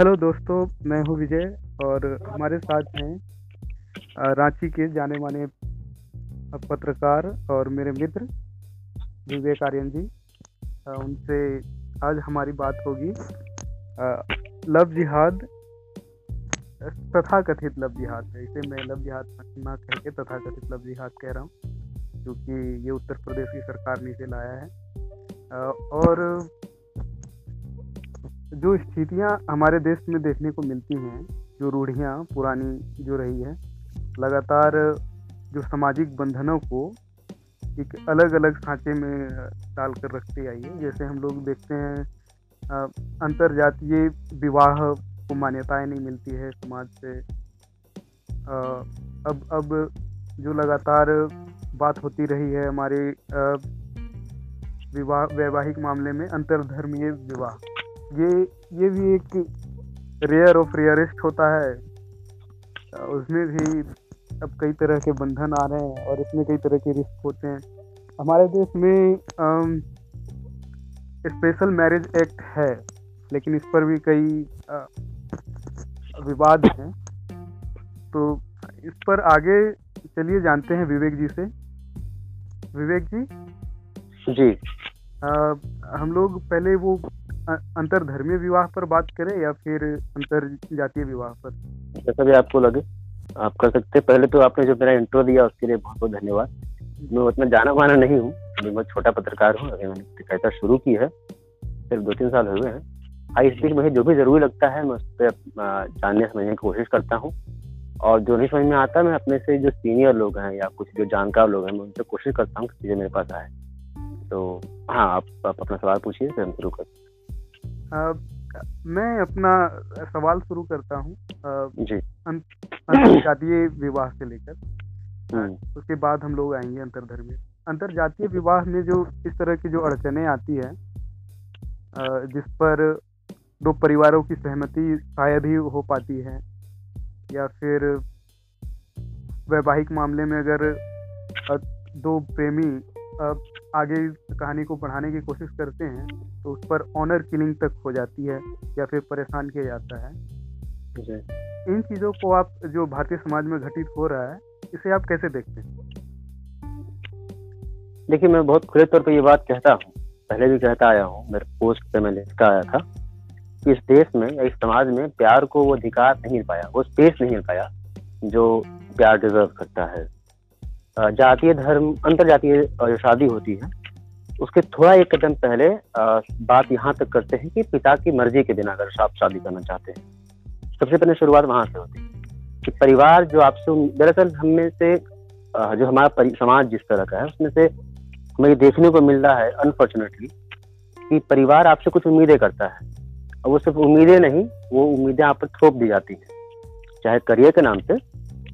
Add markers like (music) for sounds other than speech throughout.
Hello दोस्तों, मैं हूँ विजय और हमारे साथ हैं रांची के जाने माने पत्रकार और मेरे मित्र विवेक आर्यन जी उनसे आज हमारी बात होगी लव जिहाद तथा कथित लव जिहाद। इसे मैं लव जिहाद ना कह के तथा कथित लव जिहाद कह रहा हूँ, क्योंकि ये उत्तर प्रदेश की सरकार ने इसे लाया है। और जो स्थितियाँ हमारे देश में देखने को मिलती हैं, जो रूढ़ियाँ पुरानी जो रही है, लगातार जो सामाजिक बंधनों को एक अलग अलग सांचे में डाल कर रखती आई है, जैसे हम लोग देखते हैं अंतर जातीय विवाह को मान्यताएँ नहीं मिलती है समाज से। अब अब जो लगातार बात होती रही है हमारे विवाह, वैवाहिक मामले में अंतरधर्मीय विवाह। ये ये भी एक रेयर ऑफ़ रेयरेस्ट होता है। उसमें भी अब कई तरह के बंधन आ रहे हैं और इसमें कई तरह के रिस्क होते हैं। हमारे देश में स्पेशल मैरिज एक्ट है लेकिन इस पर भी कई विवाद हैं। तो इस पर आगे चलिए जानते हैं विवेक जी से। विवेक जी? जी। अ, हम लोग पहले वो अ- अंतरधर्मीय विवाह पर बात करें या फिर अंतर जातीय विवाह पर? जैसा भी आपको लगे आप कर सकते हैं। पहले तो आपने जो मेरा इंट्रो दिया उसके लिए बहुत बहुत धन्यवाद। मैं उतना जाना माना नहीं हूँ। मैं बहुत छोटा पत्रकार हूँ अभी मैंने पत्रकारिता शुरू की है। सिर्फ़ दो तीन साल हुए हैं। हाँ इस बीच मुझे जो भी ज़रूरी लगता है मैं उस पर जानने समझने की कोशिश करता हूँ। और जो नहीं समझ में आता मैं अपने से जो सीनियर लोग हैं या कुछ जो जानकार लोग हैं मैं उनसे कोशिश करता हूँ कि चीज़ें मेरे पास आए। तो हाँ आप, आप अपना सवाल पूछिए फिर हम शुरू करते अ, मैं अपना सवाल शुरू करता हूँ अ, अंतरजातीय विवाह से लेकर। हम्म, उसके बाद हम लोग आएँगे अंतरधर्मीय अंतरजातीय विवाह में जो इस तरह की जो अड़चने आती है जिस पर दो परिवारों की सहमति शायद ही हो पाती है या फिर वैवाहिक मामले में अगर दो प्रेमी आगे कहानी को बढ़ाने की कोशिश करते हैं तो उस पर ऑनर किलिंग तक हो जाती है या फिर परेशान किया जाता है। इन चीज़ों को आप जो भारतीय समाज में घटित हो रहा है इसे आप कैसे देखते हैं? देखिए मैं बहुत खुले तौर पर ये बात कहता हूँ। पहले भी कहता आया हूँ मेरे पोस्ट पे मैं लिखता आया था कि इस देश में या इस समाज में प्यार को वो अधिकार नहीं मिल पाया वो स्पेस नहीं मिल पाया जो प्यार डिजर्व करता है। जातीय धर्म अंतर जातीय जो शादी होती है, उसके थोड़ा एक कदम पहले बात यहाँ तक करते हैं कि पिता की मर्ज़ी के बिना अगर आप शादी करना चाहते हैं। सबसे पहले शुरुआत वहाँ से होती है कि परिवार जो आपसे, दरअसल हम से जो हमारा समाज जिस तरह का है, उसमें से हमें ये देखने को मिल रहा है अनफॉर्चुनेटली कि परिवार आपसे कुछ उम्मीदें करता है। और वो सिर्फ़ उम्मीदें नहीं, वो उम्मीदें आप पर थोप दी जाती हैं। चाहे करियर के नाम पे,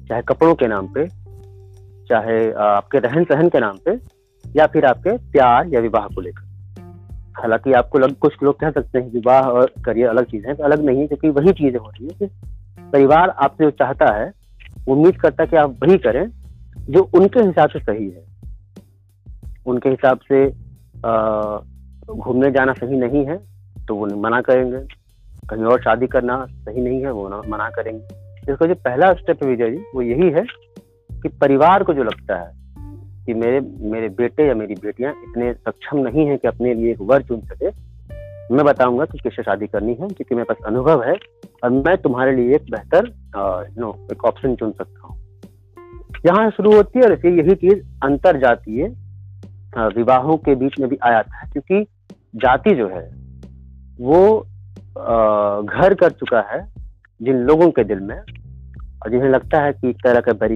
चाहे कपड़ों के नाम पे चाहे आपके रहन सहन के नाम पे या फिर आपके प्यार या विवाह को लेकर। हालाँकि आपको लग, कुछ लोग कह सकते हैं विवाह और करियर अलग चीज़ें हैं तो अलग नहीं है क्योंकि वही चीज़ें हो रही है कि परिवार आपसे जो चाहता है उम्मीद करता है कि आप वही करें जो उनके हिसाब से सही है। उनके हिसाब से घूमने जाना सही नहीं है तो वो मना करेंगे। कहीं और शादी करना सही नहीं है वो ना मना करेंगे। इसका जो पहला स्टेप विजय जी वो यही है कि परिवार को जो लगता है कि मेरे मेरे बेटे या मेरी बेटियाँ इतने सक्षम नहीं है कि अपने लिए एक वर चुन सके, मैं बताऊँगा कि किससे शादी करनी है, क्योंकि मेरे पास अनुभव है और मैं तुम्हारे लिए एक बेहतर नो, एक ऑप्शन चुन सकता हूँ। यहाँ शुरू होती है और फिर यही चीज़ अंतर जातीय विवाहों के बीच में भी आ जाता है, क्योंकि जाति जो है, वो घर कर चुका है जिन लोगों के दिल में और जिन्हें लगता है कि एक तरह का बड़ी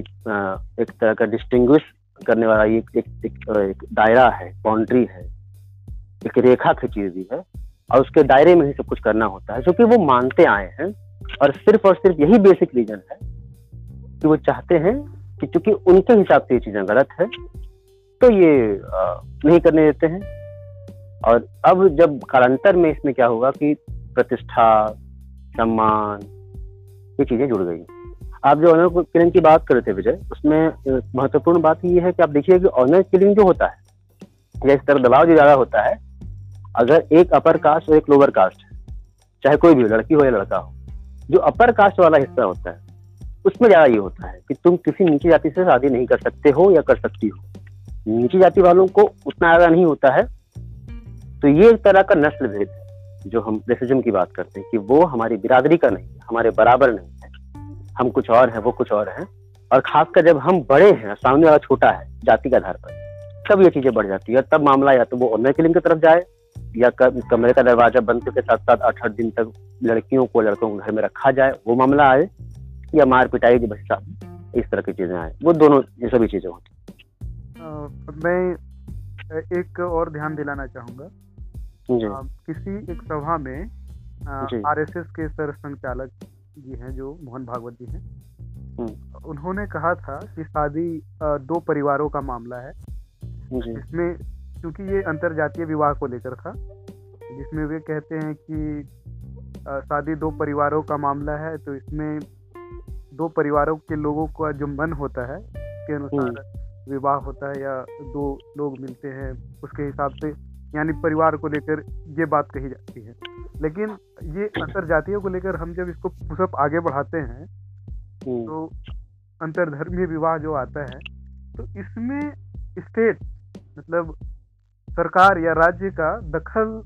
एक तरह का डिस्टिंग्विश करने वाला ये एक, एक, एक, दायरा है बाउंड्री है एक रेखा खींची हुई है और उसके दायरे में ही सब कुछ करना होता है क्योंकि वो मानते आए हैं और सिर्फ़ और सिर्फ़ यही बेसिक रीजन है कि वो चाहते हैं कि चूँकि उनके हिसाब से ये चीज़ें गलत है तो ये नहीं करने देते हैं। और अब जब कालांतर में इसमें क्या होगा कि प्रतिष्ठा सम्मान ये चीज़ें जुड़ गई। आप जो ऑनर किलिंग की बात कर रहे थे, विजय, उसमें महत्वपूर्ण बात ये है कि आप देखिए कि ऑनर किलिंग जो होता है, या इस तरह दबाव जो ज़्यादा होता है, अगर एक अपर कास्ट और एक लोअर कास्ट चाहे कोई भी लड़की हो या लड़का हो, जो अपर कास्ट वाला हिस्सा होता है, उसमें ज़्यादा ये होता है कि तुम किसी नीची जाति से शादी नहीं कर सकते हो या कर सकती हो। नीची जाति वालों को उतना ज़्यादा नहीं होता है। तो ये एक तरह का नस्ल भेद जो हम रेसिज्म की बात करते हैं कि वो हमारी बिरादरी का नहीं, हमारे बराबर नहीं। हम कुछ और है वो कुछ और हैं। और खासकर जब हम बड़े हैं सामने वाला छोटा है जाति के आधार पर तब ये चीज़ें बढ़ जाती है। तब मामला या तो वो ऑनलाइन किलिंग की तरफ़ जाए या कमरे का दरवाज़ा बंद के साथ साथ आठ आठ दिन तक लड़कियों को लड़कों को घर में रखा जाए वो मामला आए या मार पिटाई इस तरह की चीज़ें आए। वो दोनों ये सभी चीज़ें होती मैं एक और ध्यान दिलाना चाहूँगा। किसी एक सभा में आरएसएस के सर संचालक जी हैं जो मोहन भागवत जी हैं हम्म। उन्होंने कहा था कि शादी दो परिवारों का मामला है इसमें क्योंकि ये अंतर जातीय विवाह को लेकर था जिसमें वे कहते हैं कि शादी दो परिवारों का मामला है तो इसमें दो परिवारों के लोगों का जो मन होता है उसके अनुसार हम्म। विवाह होता है या दो लोग मिलते हैं उसके हिसाब से यानी परिवार को लेकर ये बात कही जाती है लेकिन ये अंतर जातियों को लेकर हम जब इसको पुसअप आगे बढ़ाते हैं हम्म। तो अंतरधर्मीय विवाह जो आता है तो इसमें स्टेट मतलब सरकार या राज्य का दखल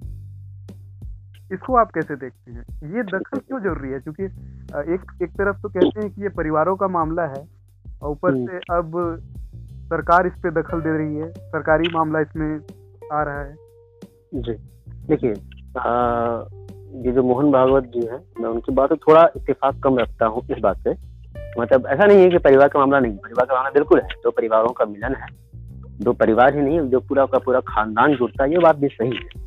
इसको आप कैसे देखते हैं ये दखल क्यों ज़रूरी है क्योंकि एक एक तरफ़ तो कहते हैं कि ये परिवारों का मामला है और ऊपर हम्म। से अब सरकार इस पे दखल दे रही है सरकारी मामला इसमें आ रहा है जी। देखिए ये जो मोहन भागवत जी हैं, मैं उनकी बात से थोड़ा इत्तेफाक कम रखता हूँ इस बात से मतलब ऐसा नहीं है कि परिवार का मामला नहीं परिवार का मामला बिल्कुल है। दो परिवारों का मिलन है। दो परिवार ही नहीं, जो पूरा का पूरा खानदान जुड़ता है, ये बात भी सही है।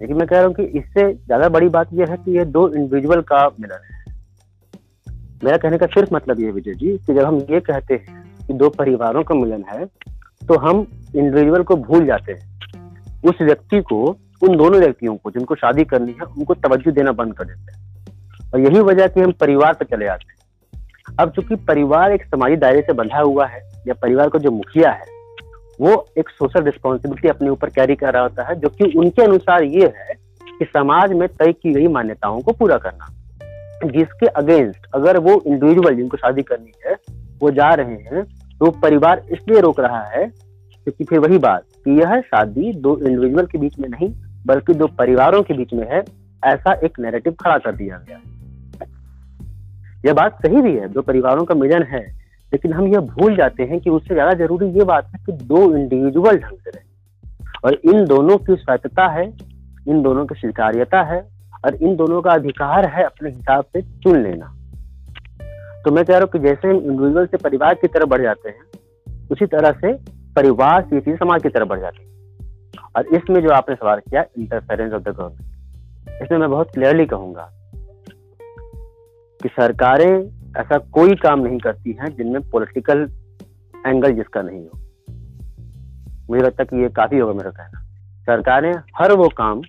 लेकिन मैं कह रहा हूँ कि इससे ज़्यादा बड़ी बात यह है कि ये दो इंडिविजुअल का मिलन है। मेरा कहने का सिर्फ़ मतलब ये विजय जी, कि जब हम ये कहते हैं कि दो परिवारों का मिलन है तो हम इंडिविजुअल को भूल जाते हैं। उस व्यक्ति को, उन दोनों व्यक्तियों को, जिनको शादी करनी है, उनको तवज्जो देना बंद कर देते हैं। और यही वजह कि हम परिवार पर चले आते हैं। अब चूँकि परिवार एक समाजी दायरे से बंधा हुआ है, या परिवार का जो मुखिया है, वो एक सोशल रिस्पॉन्सिबिलिटी अपने ऊपर कैरी कर रहा होता है, जो कि उनके अनुसार ये है कि समाज में तय की गई मान्यताओं को पूरा करना। जिसके अगेंस्ट अगर वो इंडिविजुअल जिनको शादी करनी है, वो जा रहे हैं तो परिवार इसलिए रोक रहा है, क्योंकि फिर वही बात कि यह शादी दो इंडिविजुअल के बीच में नहीं, बल्कि दो परिवारों के बीच में है, ऐसा एक नैरेटिव खड़ा कर दिया गया। यह बात सही भी है, दो परिवारों का मिलन है, लेकिन हम यह भूल जाते हैं कि उससे ज़्यादा ज़रूरी ये बात है कि दो इंडिविजुअल ढंग से रहे। और इन दोनों की स्वायत्तता है, इन दोनों की स्वीकार्यता है, और इन दोनों का अधिकार है अपने हिसाब से चुन लेना। तो मैं कह रहा हूँ कि जैसे हम इंडिविजुअल से परिवार की तरफ़ बढ़ जाते हैं, उसी तरह से परिवार से चीज़ समाज की तरफ़ बढ़ जाती है। और इसमें जो आपने सवाल किया इंटरफेरेंस ऑफ़ द गवर्नमेंट इसमें मैं बहुत क्लियरली कहूँगा कि सरकारें ऐसा कोई काम नहीं करती हैं जिनमें पॉलिटिकल एंगल जिसका नहीं हो। मुझे लगता है कि ये काफ़ी होगा मेरा कहना। सरकारें हर वो काम,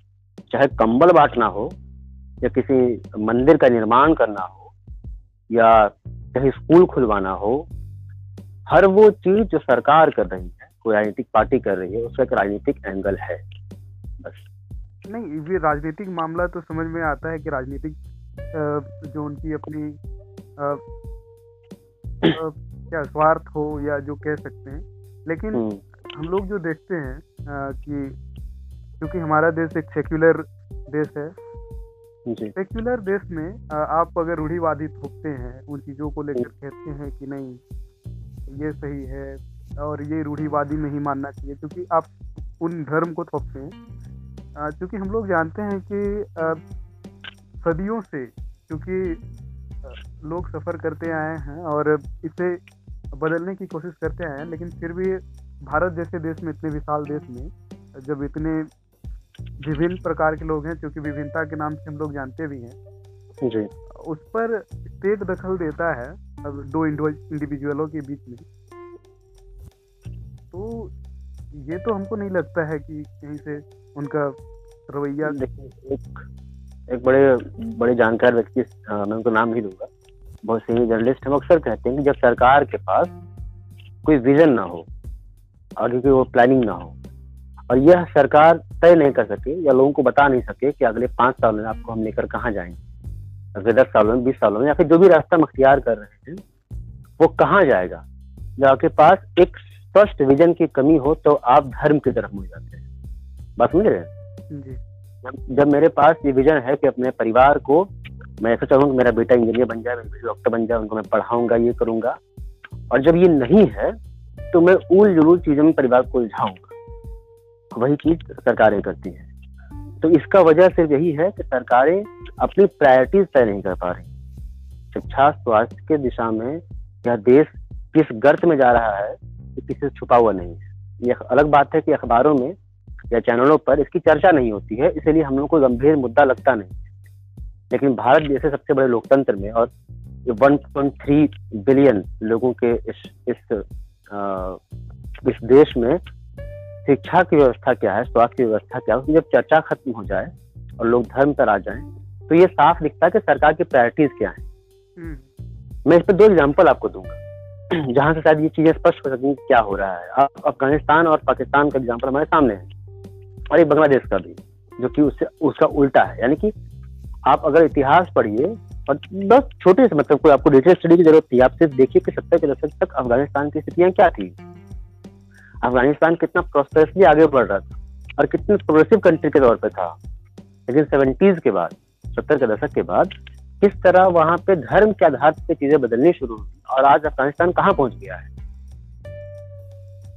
चाहे कंबल बांटना हो, या किसी मंदिर का निर्माण करना हो, या कहीं स्कूल खुलवाना हो, हर वो चीज़ जो सरकार कर रही कोई राजनीतिक पार्टी कर रही है उसका एक राजनीतिक एंगल है। बस। नहीं ये राजनीतिक मामला तो समझ में आता है कि राजनीतिक जो उनकी अपनी आ, आ, क्या स्वार्थ हो या जो कह सकते हैं। लेकिन हम्म। हम लोग जो देखते हैं आ, कि क्योंकि हमारा देश एक सेक्युलर देश है। सेक्युलर देश में आप अगर रूढ़ीवादी थोपते हैं उन चीज़ों को लेकर कहते हैं कि नहीं ये सही है और ये रूढ़ीवादी नहीं मानना चाहिए क्योंकि आप उन धर्म को थोपते हैं। क्योंकि हम लोग जानते हैं कि सदियों से क्योंकि लोग सफ़र करते आए हैं और इसे बदलने की कोशिश करते आए हैं लेकिन फिर भी भारत जैसे देश में इतने विशाल देश में जब इतने विभिन्न प्रकार के लोग हैं क्योंकि विभिन्नता के नाम से हम लोग जानते भी हैं जी। उस पर स्टेट दखल देता है अब दो इंडिविजुअलों के बीच में। तो ये तो हमको नहीं लगता है कि कहीं से उनका रवैया एक एक बड़े बड़े जानकार व्यक्ति मैं उनको नाम नहीं दूँगा। बहुत सीनियर जर्नलिस्ट हम अक्सर कहते हैं कि जब सरकार के पास कोई विजन ना हो, आगे की वो प्लानिंग ना हो, और यह सरकार तय नहीं कर सके या लोगों को बता नहीं सके कि अगले पाँच साल में आपको हम लेकर कहाँ जाएँगे, अगले दस सालों में, बीस सालों में, या फिर जो भी रास्ता हम अख्तियार कर रहे हैं, वो कहाँ जाएगा? जब आपके पास एक स्पष्ट विजन की कमी हो तो आप धर्म की तरफ़ मुड़ जाते हैं। बात समझ रहे हैं? जब मेरे पास ये विजन है कि अपने परिवार को मैं ऐसा चाहूँगा मेरा बेटा इंजीनियर बन जाए मेरा बेटा डॉक्टर बन जाए उनको मैं पढ़ाऊँगा ये करूँगा। और जब ये नहीं है तो मैं उल जुलूल चीज़ों में परिवार को उलझाऊँगा। वही चीज़ सरकारें करती हैं। तो इसका वजह सिर्फ़ यही है कि सरकारें अपनी प्रायोरिटीज तय नहीं कर पा रही। शिक्षा स्वास्थ्य के दिशा में यह देश किस गर्त में जा रहा है किसी से छुपा हुआ नहीं है। यह अलग बात है कि अखबारों में या चैनलों पर इसकी चर्चा नहीं होती है इसलिए हम लोग को गंभीर मुद्दा लगता नहीं लेकिन भारत जैसे सबसे बड़े लोकतंत्र में और 1.3 बिलियन लोगों के इस इस आ, इस देश में शिक्षा की व्यवस्था क्या है स्वास्थ्य की व्यवस्था क्या है उसमें जब चर्चा खत्म हो जाए और लोग धर्म पर आ जाए तो ये साफ़ दिखता है कि सरकार की प्रायोरिटीज क्या है। हम्म। मैं इस पर दो एग्ज़ाम्पल आपको दूँगा। (clears throat) जहाँ से शायद ये चीज़ें स्पष्ट हो सकेंगी क्या हो रहा है। अब अफ़गानिस्तान और पाकिस्तान का एग्ज़ाम्पल हमारे सामने है, और एक बांग्लादेश का भी, जो कि उससे उसका उल्टा है। यानी कि आप अगर इतिहास पढ़िए, और बस छोटे से मतलब कोई आपको डिटेल स्टडी की ज़रूरत थी आप सिर्फ़ देखिए कि सत्तर के दशक तक अफ़गानिस्तान की स्थितियाँ क्या थी। अफ़गानिस्तान कितना प्रोस्पेरसली आगे बढ़ रहा था, और कितने प्रोग्रेसिव कंट्री के तौर पर था। लेकिन सेवेंटीज के बाद, सत्तर के दशक के बाद किस तरह वहाँ पे धर्म के आधार पे चीज़ें बदलनी शुरू हुई और आज अफ़गानिस्तान कहाँ पहुँच गया है?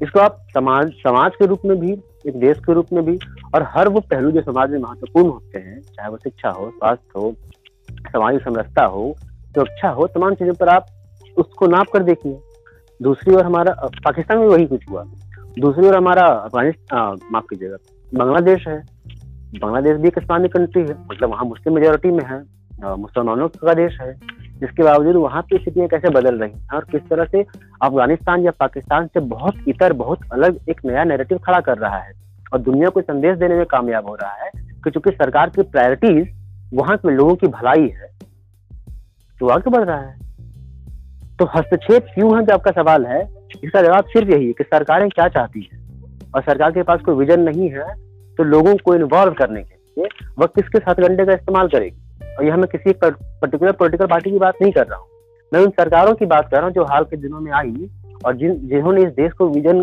इसको आप समाज समाज के रूप में भी, एक देश के रूप में भी, और हर वो पहलू जो समाज में महत्वपूर्ण होते हैं, चाहे वो शिक्षा हो, स्वास्थ्य हो सामाजिक समरसता हो सुरक्षा हो, तमाम चीज़ों पर आप उसको नाप कर देखिए। दूसरी ओर हमारा, पाकिस्तान में वही कुछ हुआ। दूसरी ओर हमारा अफ़गानिस्तान माफ़ कीजिएगा, बांग्लादेश है। बांग्लादेश भी एक इस्लामिक कंट्री है मतलब वहाँ मुस्लिम मेजोरिटी में है। मुसलमानों का देश है। जिसके बावजूद वहाँ की स्थितियाँ कैसे बदल रही हैं और किस तरह से अफ़गानिस्तान या पाकिस्तान से बहुत इतर, बहुत अलग एक नया नेरेटिव खड़ा कर रहा है और दुनिया को संदेश देने में कामयाब हो रहा है कि चूँकि सरकार की प्रायोरिटीज वहाँ के लोगों की भलाई है तो आगे बढ़ रहा है। तो हस्तक्षेप क्यों है? जो आपका सवाल है, इसका जवाब सिर्फ़ यही है कि सरकारें क्या चाहती है और सरकार के पास कोई विजन नहीं है तो लोगों को इन्वॉल्व करने के लिए वह किसके साथ घंटे का इस्तेमाल करेगी? और यहाँ मैं किसी पर्टिकुलर पोलिटिकल पार्टी की बात नहीं कर रहा हूँ। मैं उन सरकारों की बात कर रहा हूँ जो हाल के दिनों में आई और जिन जिन्होंने इस देश को विजन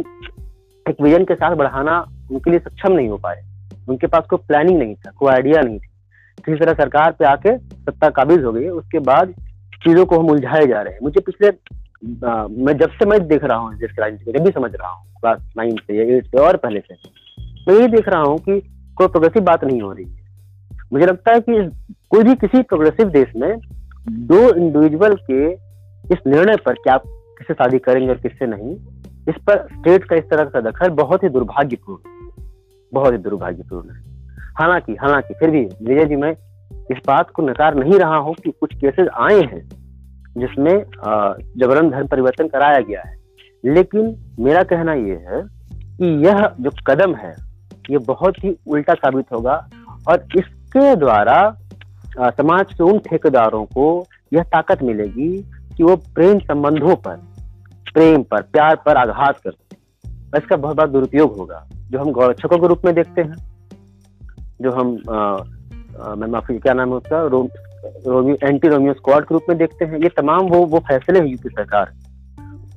एक विजन के साथ बढ़ाना उनके लिए सक्षम नहीं हो पाए। उनके पास कोई प्लानिंग नहीं था कोई आइडिया नहीं थी। किसी तरह सरकार पे आके सत्ता काबिज हो गई उसके बाद चीज़ों को हम उलझाए जा रहे हैं। मुझे पिछले आ, मैं जब से मैं देख रहा हूँ के राजनीति जब भी समझ रहा हूँ क्लास नाइन से या एट से और पहले से मैं यही देख रहा हूँ कि कोई प्रोग्रेसिव बात नहीं हो रही। मुझे लगता है कि कोई भी किसी प्रोग्रेसिव देश में दो इंडिविजुअल के इस निर्णय पर क्या किससे शादी करेंगे और किससे नहीं, इस पर स्टेट का इस तरह का दखल बहुत ही दुर्भाग्यपूर्ण बहुत ही दुर्भाग्यपूर्ण है। हालाँकि हालाँकि, फिर भी विजय जी, मैं इस बात को नकार नहीं रहा हूँ कि कुछ केसेस आए हैं जिसमें जबरन धर्म परिवर्तन कराया गया है। लेकिन मेरा कहना यह है कि यह जो कदम है, ये बहुत ही उल्टा साबित होगा और इसके द्वारा समाज के उन ठेकेदारों को यह ताकत मिलेगी कि वो प्रेम संबंधों पर प्रेम पर प्यार पर आघात करते हैं इसका बहुत बड़ा दुरुपयोग होगा जो हम गौरक्षकों के रूप में देखते हैं जो हम मैं माफ़ी क्या नाम है उसका? रो, रोमियो एंटी रोमियो स्क्वाड के रूप में देखते हैं। ये तमाम वो वो फैसले हैं यूपी सरकार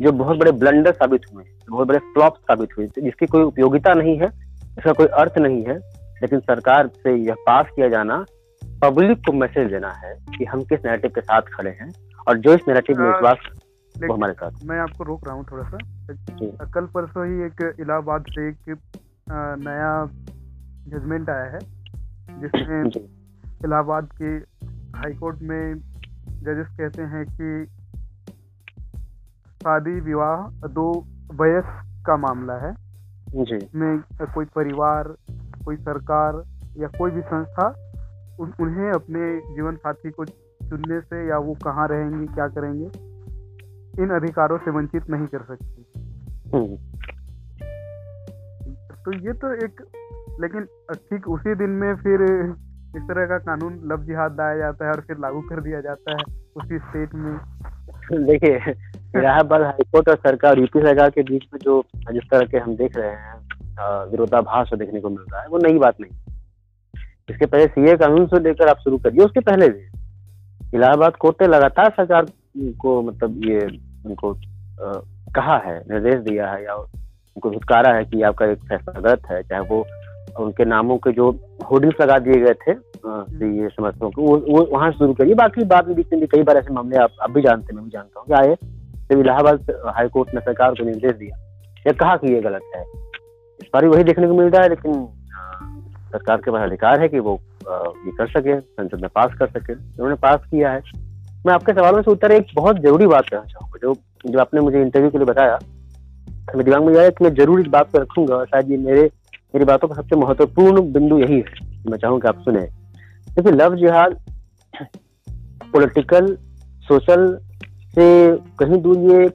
जो बहुत बड़े ब्लंडर साबित हुए बहुत बड़े फ्लॉप साबित हुए जिसकी कोई उपयोगिता नहीं है इसका कोई अर्थ नहीं है। लेकिन सरकार से यह पास किया जाना पब्लिक को मैसेज देना है कि हम किस नैरेटिव के साथ खड़े हैं और जो इस नैरेटिव में विश्वास वो हमारे साथ मैं आपको रोक रहा हूँ थोड़ा सा। कल परसों ही एक इलाहाबाद से एक नया जजमेंट आया है जिसमें इलाहाबाद के हाईकोर्ट में जजेस कहते हैं कि शादी विवाह दो वयस का मामला है। जी। में कोई परिवार कोई सरकार या कोई भी संस्था उन, उन्हें अपने जीवन साथी को चुनने से या वो कहाँ रहेंगे क्या करेंगे इन अधिकारों से वंचित नहीं कर सकती हम्म। तो ये तो एक लेकिन ठीक उसी दिन में फिर इस तरह का कानून लब जिहाद लाया जाता है और फिर लागू कर दिया जाता है उसी स्टेट में देखिए इलाहाबाद हाईकोर्ट और सरकार यूपी सरकार के बीच में जो जिस तरह के हम देख रहे हैं विरोधाभास देखने को मिल रहा है वो नई बात नहीं इसके पहले सीए कानून से लेकर आप शुरू करिए उसके पहले भी। इलाहाबाद कोर्ट ने लगातार सरकार को मतलब ये उनको आ, कहा है निर्देश दिया है या उनको धुतकारा है कि आपका एक फैसला गलत है चाहे वो उनके नामों के जो होर्डिंग्स लगा दिए गए थे ये समर्थकों को वो वो वहाँ शुरू करिए। बाकी बाद में बीच में भी कई बार ऐसे मामले आप अब भी जानते हैं मैं भी जानता हूँ कि आए जब इलाहाबाद हाईकोर्ट ने सरकार को निर्देश दिया या कहा कि ये गलत है। इस बार वही देखने को मिल रहा है, लेकिन सरकार के पास अधिकार है कि वो ये कर सके, संसद में पास कर सके। उन्होंने पास किया है। मैं आपके सवालों से उत्तर एक बहुत ज़रूरी बात कहना चाहूँगा। जो जो आपने मुझे इंटरव्यू के लिए बताया मेरे दिमाग में आया कि मैं ज़रूर इस बात को रखूँगा, शायद ये मेरे, मेरी बातों का सबसे महत्वपूर्ण बिंदु यही है मैं चाहूँगा आप सुने। देखिए, लव जिहाद पॉलिटिकल, सोशल से कहीं दूर ये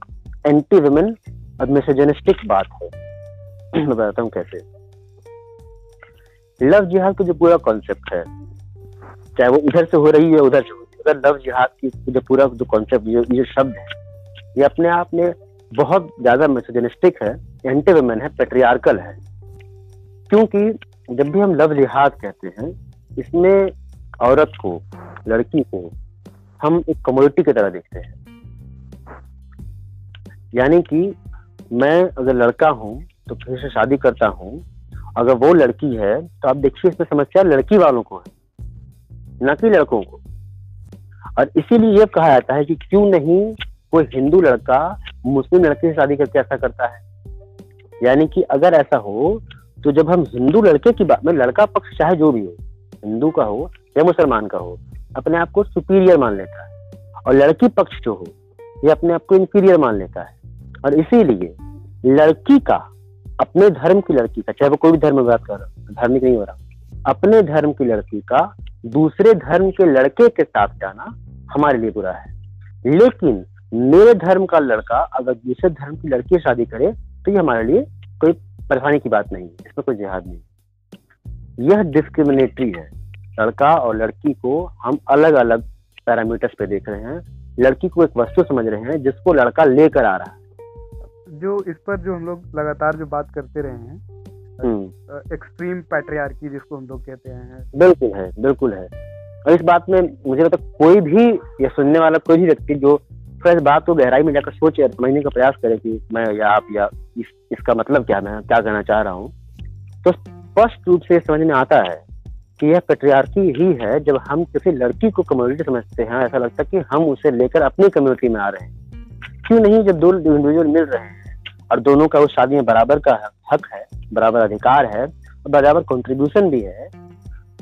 एंटी वुमेन और मेसोजेनिस्टिक बात है। बताता हूँ कैसे। लव जिहाद का जो पूरा कॉन्सेप्ट है, चाहे वो इधर से हो रही है, उधर से हो रही है लव जिहाद की जो पूरा जो कॉन्सेप्ट ये शब्द है, ये अपने आप में बहुत ज़्यादा मेसोजेनिस्टिक है एंटी वुमेन है पेट्रियार्कल है। क्योंकि जब भी हम लव जिहाद कहते हैं, इसमें औरत को, लड़की को, हम एक कम्युनिटी की तरह देखते हैं। यानी कि मैं अगर लड़का हूँ तो फिर से शादी करता हूँ। अगर वो लड़की है तो आप देखिए इसमें समस्या लड़की वालों को है, न कि लड़कों को। और इसीलिए ये कहा जाता है कि क्यों नहीं कोई हिंदू लड़का मुस्लिम लड़के से शादी करके ऐसा करता है? यानी कि अगर ऐसा हो तो जब हम हिंदू लड़के की बात, में लड़का पक्ष चाहे जो भी हो, हिंदू का हो या मुसलमान का हो, अपने आप को सुपीरियर मान लेता है। और लड़की पक्ष जो हो, ये अपने आप को इंफीरियर मान लेता है। और इसीलिए लड़की का अपने धर्म की लड़की का, चाहे वो कोई भी धर्म बात कर रहा धार्मिक नहीं हो रहा, अपने धर्म की लड़की का दूसरे धर्म के लड़के के साथ जाना हमारे लिए बुरा है। लेकिन मेरे धर्म का लड़का अगर दूसरे धर्म की लड़की शादी करे तो ये हमारे लिए कोई परेशानी की बात नहीं है, इसमें कोई जिहाद नहीं यह डिस्क्रिमिनेटरी है। लड़का और लड़की को हम अलग अलग पैरामीटर्स पे देख रहे हैं, लड़की को एक वस्तु समझ रहे हैं जिसको लड़का लेकर आ रहा है। जो इस पर जो हम लोग लगातार जो बात करते रहे हैं एक्सट्रीम हम्म। पैट्रियार्की जिसको हम लोग कहते हैं। बिल्कुल है बिल्कुल है। और इस बात में मुझे लगता है कोई भी या सुनने वाला कोई भी व्यक्ति जो इस बात को गहराई में जाकर सोचे समझने का प्रयास करे कि मैं या आप या इस, इसका मतलब क्या मैं क्या कहना चाह रहा हूँ तो स्पष्ट रूप से समझ में आता है कि यह पेट्रियार्की ही है जब हम किसी लड़की को कम्युनिटी समझते हैं ऐसा लगता है कि हम उसे लेकर अपनी कम्युनिटी में आ रहे हैं। क्यों नहीं जब दो इंडिविजुअल मिल रहे हैं? और दोनों का उस शादी में बराबर का हक है बराबर अधिकार है और बराबर कंट्रीब्यूशन भी है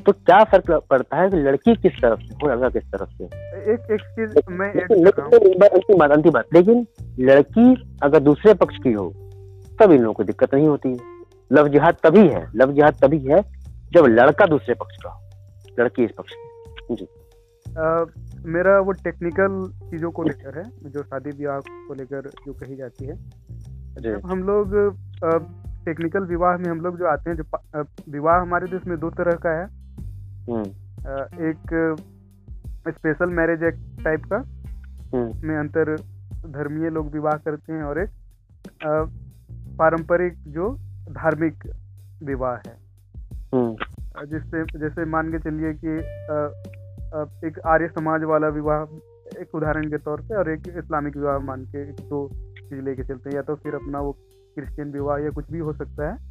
तो क्या फ़र्क पड़ता है कि लड़की किस तरफ़ से हो लड़का किस तरफ़ से? एक एक चीज़ मैं अंतिम बात अंतिम बात लेकिन लड़की अगर दूसरे पक्ष की हो तब इन लोगों को दिक्कत नहीं होती। है लव जिहाद तभी है लव जिहाद तभी है जब लड़का दूसरे पक्ष का हो लड़की इस पक्ष की। जी। आ, मेरा वो टेक्निकल चीज़ों को लेकर है जो शादी ब्याह को लेकर जो कही जाती है। जब हम लोग टेक्निकल विवाह में हम लोग जो आते हैं जो विवाह हमारे देश में दो तरह का है हम्म। एक स्पेशल मैरिज एक्ट टाइप का हम्म। में अंतर धर्मीय लोग विवाह करते हैं और एक पारंपरिक जो धार्मिक विवाह है हम्म। जिससे जैसे मान के चलिए कि एक आर्य समाज वाला विवाह एक उदाहरण के तौर पे और एक इस्लामिक विवाह मान के एक दो चीज़ लेके चलते हैं या तो फिर अपना वो क्रिश्चियन विवाह या कुछ भी हो सकता है।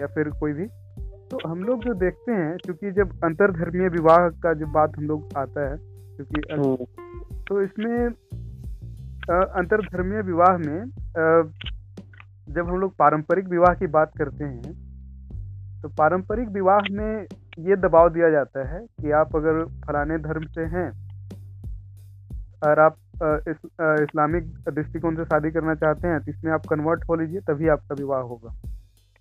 या फिर कोई भी। तो हम लोग जो देखते हैं क्योंकि जब अंतरधर्मीय विवाह का जब बात हम लोग आता है क्योंकि हम्म। तो इसमें अंतरधर्मीय विवाह में जब हम लोग पारंपरिक विवाह की बात करते हैं तो पारंपरिक विवाह में ये दबाव दिया जाता है कि आप अगर फलाने धर्म से हैं और आप इस, इस्लामिक दृष्टिकोण से शादी करना चाहते हैं तो इसमें आप कन्वर्ट हो लीजिए तभी आपका विवाह होगा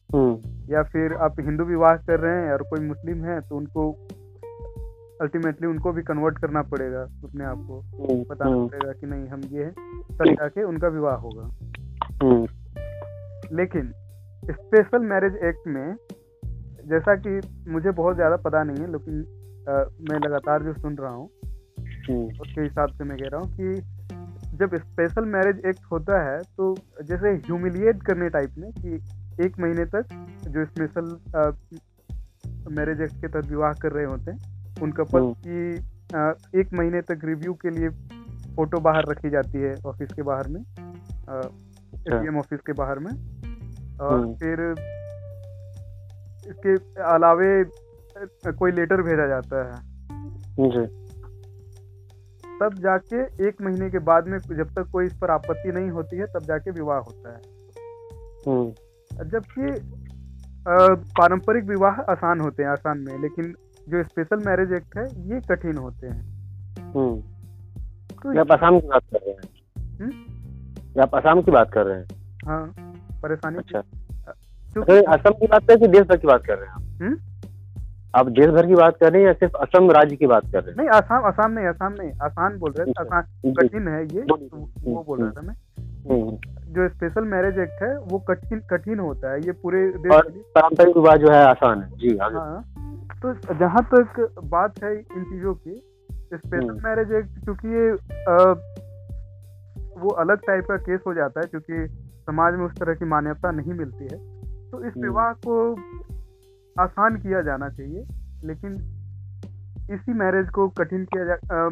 हम्म। या फिर आप हिंदू विवाह कर रहे हैं और कोई मुस्लिम है तो उनको अल्टीमेटली उनको भी कन्वर्ट करना पड़ेगा अपने आप को हम्म, बताना हम्म। पड़ेगा कि नहीं हम ये तब जाके उनका विवाह होगा लेकिन स्पेशल मैरिज एक्ट में जैसा कि मुझे बहुत ज़्यादा पता नहीं है लेकिन आ, मैं लगातार जो सुन रहा हूँ उसके हिसाब से मैं कह रहा हूँ कि जब स्पेशल मैरिज एक्ट होता है तो जैसे ह्यूमिलिएट करने टाइप में कि एक महीने तक जो स्पेशल मैरिज एक्ट के तहत विवाह कर रहे होते हैं उन कपल हम्म। की एक महीने तक रिव्यू के लिए फ़ोटो बाहर रखी जाती है ऑफ़िस के बाहर में एस ऑफ़िस के बाहर में। और हम्म। फिर इसके अलावे कोई लेटर भेजा जाता है। जी। तब जाके एक महीने के बाद में जब तक कोई इस पर आपत्ति नहीं होती है तब जाके विवाह होता है। हम्म। जबकि पारंपरिक विवाह आसान होते हैं आसान में लेकिन जो स्पेशल मैरिज एक्ट है ये कठिन होते हैं। हम्म। तो आप असम की बात कर रहे हैं। हम्म? आप असम की बात कर रहे हैं। हाँ परेशानी अच्छा। असम की बात कर रहे हैं देश भर की बात कर रहे हैं आप? आप देश भर की बात कर रहे हैं या सिर्फ़ असम राज्य की बात कर रहे हैं नहीं आसाम आसाम नहीं आसाम नहीं आसान बोल रहे हैं। आसान कठिन है ये तो वो बोल रहा था मैं हम्म। जो स्पेशल मैरिज एक्ट है वो कठिन कठिन होता है ये पूरे देश और पारंपरिक विवाह जो है आसान है जी हाँ तो जहाँ तक बात है इन चीज़ों की स्पेशल हम्म। मैरिज एक्ट क्योंकि ये वो अलग टाइप का केस हो जाता है क्योंकि समाज में उस तरह की मान्यता नहीं मिलती है तो इस हम्म। विवाह को आसान किया जाना चाहिए लेकिन इसी मैरिज को कठिन किया जा अ,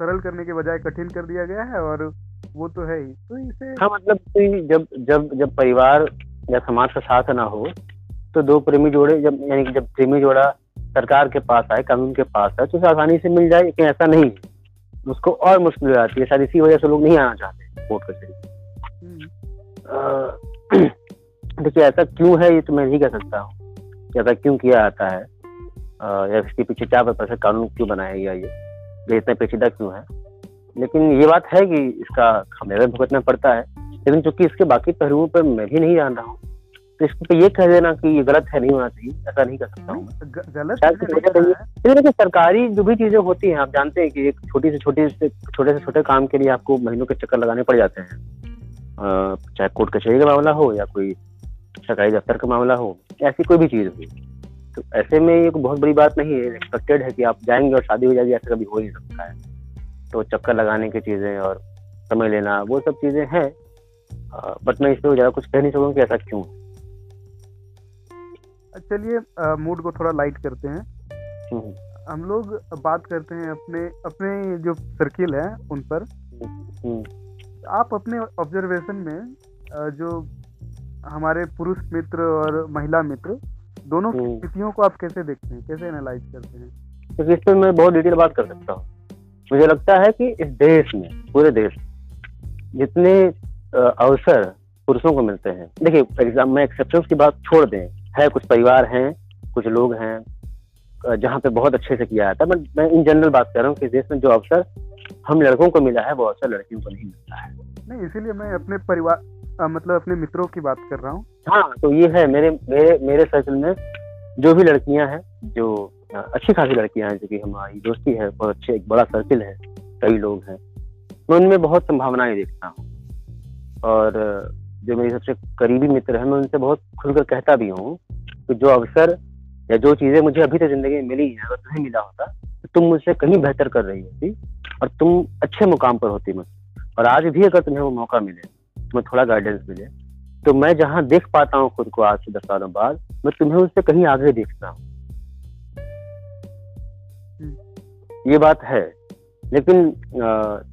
सरल करने के बजाय कठिन कर दिया गया है और वो तो है ही। तो इसे हाँ मतलब जब जब जब परिवार या समाज का साथ ना हो तो दो प्रेमी जोड़े जब यानी कि जब प्रेमी जोड़ा सरकार के पास आए कानून के पास आए तो उसे आसानी से मिल जाए लेकिन ऐसा नहीं। उसको और मुश्किल हो जाती है। शायद इसी वजह से लोग नहीं आना चाहते कोर्ट कचहरी हम्म, (clears throat) देखिए ऐसा क्यों है ये तो मैं नहीं कह सकता हूँ। ऐसा क्यों किया जाता है या इसके पीछे क्या है कानून क्यों बनाया गया ये? ये इतना पेचीदा क्यों है? लेकिन ये बात है कि इसका खामियाजा भुगतना पड़ता है लेकिन चूँकि इसके बाकी पहलुओं पर मैं भी नहीं जान रहा हूँ तो इसके पे ये कह देना कि ये गलत है नहीं होना चाहिए ऐसा नहीं कर सकता हूँ गलत है। देखिए सरकारी जो भी चीज़ें होती हैं आप जानते हैं कि एक छोटी से छोटी से छोटे से छोटे काम के लिए आपको महीनों के चक्कर लगाने पड़ जाते हैं। चाहे कोर्ट कचहरी का मामला हो या कोई सरकारी दफ्तर का मामला हो ऐसी कोई भी चीज़ हो। तो ऐसे में ये बहुत बड़ी बात नहीं है एक्सपेक्टेड है कि आप जाएँगे और शादी हो जाएगी ऐसा कभी हो ही नहीं सकता है। तो चक्कर लगाने की चीज़ें और समय लेना वो सब चीज़ें हैं। बट मैं इस पर ज़्यादा कुछ कह नहीं सकूँगा कि ऐसा क्यों चलिए मूड को थोड़ा लाइट करते हैं। हम्म, हम लोग बात करते हैं अपने अपने जो सर्किल है उन पर। हम्म, आप अपने ऑब्जर्वेशन में जो हमारे पुरुष मित्र और महिला मित्र दोनों की हम्म। स्थितियों को आप कैसे देखते हैं? कैसे एनालाइज करते हैं? क्योंकि इस पर मैं बहुत डिटेल बात कर सकता हूँ। मुझे लगता है कि इस देश में पूरे देश जितने अवसर पुरुषों को मिलते हैं देखिए एग्ज़ाम में एक्सेप्शन की बात छोड़ दें है कुछ परिवार हैं कुछ लोग हैं जहाँ पे बहुत अच्छे से किया जाता है बट मैं इन जनरल बात कर रहा हूँ कि देश में जो अवसर हम लड़कों को मिला है वो अवसर लड़कियों को नहीं मिलता है। नहीं इसीलिए मैं अपने परिवार अ, मतलब अपने मित्रों की बात कर रहा हूँ। हाँ तो ये है मेरे मेरे मेरे सर्कल में जो भी लड़कियाँ हैं जो अच्छी खासी लड़कियाँ हैं जो कि हमारी दोस्ती है बहुत अच्छे एक बड़ा सर्किल है कई लोग हैं मैं उनमें बहुत संभावनाएँ देखता हूँ। और जो मेरे सबसे करीबी मित्र हैं मैं उनसे बहुत खुलकर कहता भी हूँ कि जो अवसर या जो चीज़ें मुझे अभी तक ज़िंदगी में मिली हैं अगर तुम्हें मिला होता तो तुम मुझसे कहीं बेहतर कर रही होती और तुम अच्छे मुकाम पर होती मुझसे। और आज भी अगर तुम्हें वो मौका मिले तुम्हें थोड़ा गाइडेंस मिले तो मैं जहाँ देख पाता हूँ खुद को आज से दस सालों बाद मैं तुम्हें उससे कहीं आगे देखता हूँ। ये बात है लेकिन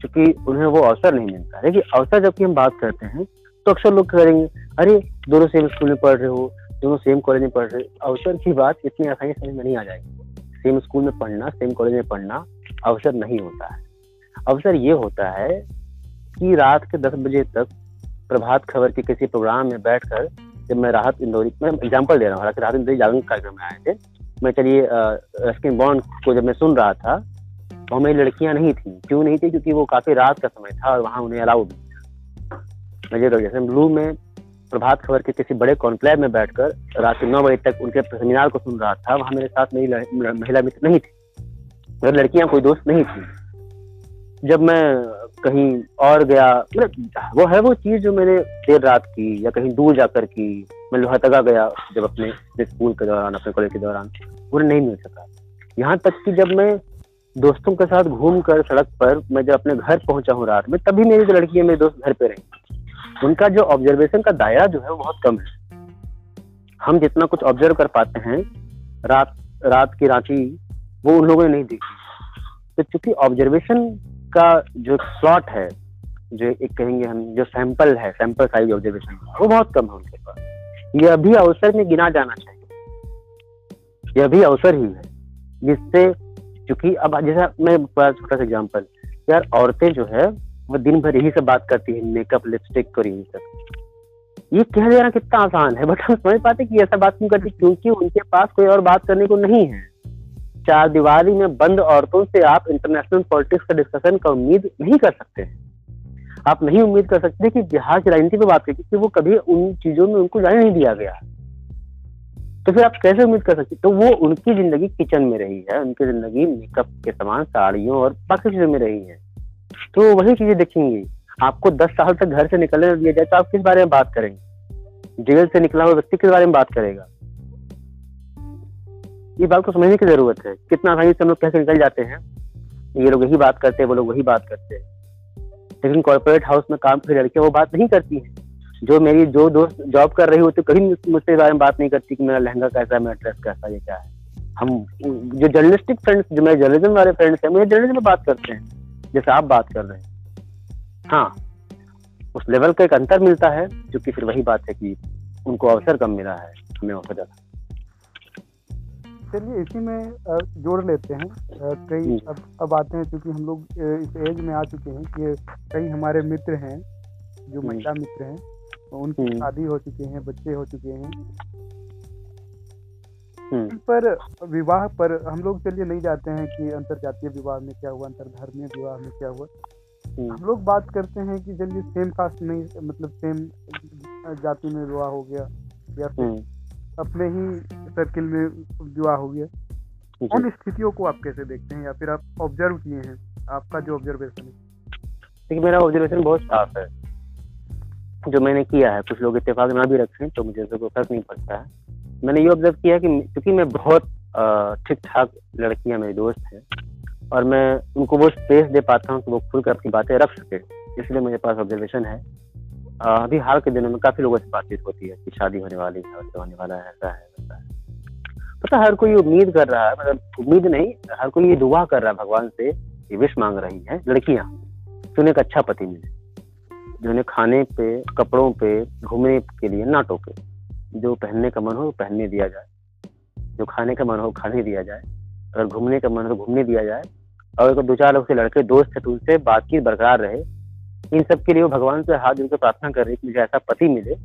चूँकि उन्हें वो अवसर नहीं मिलता देखिए अवसर जबकि हम बात करते हैं तो अक्सर लोग करेंगे अरे दोनों सेम स्कूल में पढ़ रहे हो दोनों सेम कॉलेज में पढ़ रहे हो। अवसर की बात इतनी आसानी समझ में नहीं आ जाएगी। सेम स्कूल में पढ़ना सेम कॉलेज में पढ़ना अवसर नहीं होता है। अवसर ये होता है कि रात के दस बजे तक प्रभात खबर के किसी प्रोग्राम में बैठकर जब मैं राहत इंदौरी, मैं एग्ज़ाम्पल दे रहा हूँ, हालाँकि राहत इंदौरी जागरण कार्यक्रम में आए थे, मैं चलिए रस्किन बॉन्ड को जब मैं सुन रहा था तो हमें लड़कियाँ नहीं थी, क्यों नहीं थी? क्योंकि वो काफ़ी रात का समय था और वहाँ उन्हें अलाउड नहीं था। जैसे ब्लू में प्रभात खबर के किसी बड़े कॉन्क्लेव में बैठकर रात के नौ बजे तक उनके सेमिनार को सुन रहा था, वहाँ मेरे साथ मेरी महिला मित्र नहीं थी। मेरी लड़कियाँ कोई दोस्त नहीं थी। जब मैं कहीं और गया। मतलब वो है वो चीज़ जो मैंने देर रात की या कहीं दूर जाकर की। मैं लोहतगा गया जब अपने स्कूल के दौरान, अपने कॉलेज के दौरान। वो नहीं मिल सका। यहाँ तक कि जब मैं दोस्तों के साथ घूम कर सड़क पर मैं जब अपने घर पहुँचा हूँ रात में, तभी मेरी जो लड़की है, मेरे दोस्त घर पे रही। उनका जो ऑब्जर्वेशन का दायरा जो है वो बहुत कम है। हम जितना कुछ ऑब्ज़र्व कर पाते हैं, रात रात की रांची, वो उन लोगों ने नहीं देखी। तो चूँकि ऑब्जर्वेशन का जो स्लॉट है, जो एक कहेंगे हम, जो सैंपल है सैंपल साइज़ ऑब्जर्वेशन वो बहुत कम है उनके पास। यह भी अवसर में गिना जाना चाहिए। यह भी अवसर ही है, जिससे क्योंकि अब जैसा मैं छोटा सा एग्ज़ाम्पल यार औरतें जो है, वो दिन भर यही सब बात करती है मेकअप लिपस्टिक और यही सब। ये कह देना कितना आसान है, (laughs) बट हम समझ पाते कि ऐसा बात क्यों करती क्योंकि उनके पास कोई और बात करने को नहीं है। चार दीवारी में बंद औरतों से आप इंटरनेशनल पॉलिटिक्स का डिस्कशन का उम्मीद नहीं कर सकते। आप नहीं उम्मीद कर सकते कि बिहार की राजनीति पे बात करें क्योंकि वो कभी उन चीज़ों में उनको जाने नहीं दिया गया। तो फिर आप कैसे उम्मीद कर सकते? तो वो उनकी ज़िंदगी किचन में रही है, उनकी ज़िंदगी मेकअप के समान, साड़ियों और बाकी चीज़ों में रही है। तो वही चीज़ें देखेंगे। आपको दस साल तक घर से निकलने दिया जाए तो आप किस बारे में बात करेंगे? जेल से निकला हुआ व्यक्ति किस बारे में बात करेगा? ये बात को समझने की ज़रूरत है। कितना आसानी से हम लोग कैसे निकल जाते हैं। ये लोग यही बात करते हैं, वो लोग वही बात करते हैं। लेकिन कॉर्पोरेट हाउस में काम कर लड़कियाँ वो बात नहीं करती हैं। जो मेरी, जो दोस्त जॉब कर रही होती कभी मुझसे बारे में बात नहीं करती कि मेरा लहंगा कैसा है, मेरा ड्रेस कैसा है, ये क्या है। हम, जो जर्नलिस्टिक फ्रेंड्स जो मेरे जर्नलिज्म वाले फ्रेंड्स हैं मुझे जर्नलिज्म में बात करते हैं। जैसे आप बात कर रहे हैं। हाँ उस लेवल का एक अंतर मिलता है, जो कि फिर वही बात है कि उनको अवसर कम मिला है, हमें अवसर ज़्यादा। चलिए इसी में जोड़ लेते हैं। कई अब अब आते हैं क्योंकि हम लोग इस एज में आ चुके हैं कि कई हमारे मित्र हैं जो महिला मित्र हैं तो उनकी शादी हो चुके हैं बच्चे हो चुके हैं। पर विवाह पर हम लोग चलिए नहीं जाते हैं कि अंतर जातीय विवाह में क्या हुआ अंतर धर्मीय विवाह में क्या हुआ। हम लोग बात करते हैं कि चलिए सेम कास्ट नहीं मतलब सेम जाति में विवाह हो गया या फिर अपने ही सर्किल में विवाह हो गया। उन स्थितियों को आप कैसे देखते हैं या फिर आप ऑब्ज़र्व किए हैं आपका जो ऑब्जर्वेशन है? देखिए मेरा ऑब्जर्वेशन बहुत साफ़ है। जो मैंने किया है कुछ लोग इतफाक ना भी रखें तो मुझे कोई फ़र्क नहीं पड़ता है। मैंने ये ऑब्ज़र्व किया कि क्योंकि मैं बहुत ठीक ठाक लड़कियाँ मेरी दोस्त हैं और मैं उनको वो स्पेस दे पाता हूँ कि वो खुल कर अपनी बातें रख सके इसलिए मेरे पास ऑब्जर्वेशन है। अभी हाल के दिनों में काफ़ी लोगों से बातचीत होती है कि शादी होने वाली है होने वाला है, ऐसा है, वैसा है। पता हर कोई उम्मीद कर रहा है मतलब उम्मीद नहीं, हर कोई ये दुआ कर रहा है भगवान से ये विश मांग रही है। लड़कियाँ, कि उन्हें एक अच्छा पति मिले, जो उन्हें खाने पे, कपड़ों पे, घूमने के लिए ना टोके जो पहनने का मन हो पहनने दिया जाए। जो खाने का मन हो खाने दिया जाए। अगर घूमने का मन हो घूमने दिया जाए। और अगर दो चार लोग से लड़के, दोस्त है तो उनसे बातचीत बरकरार रहे। इन सब के लिए वो भगवान से हाथ जोड़कर प्रार्थना कर रही कि मुझे ऐसा पति मिले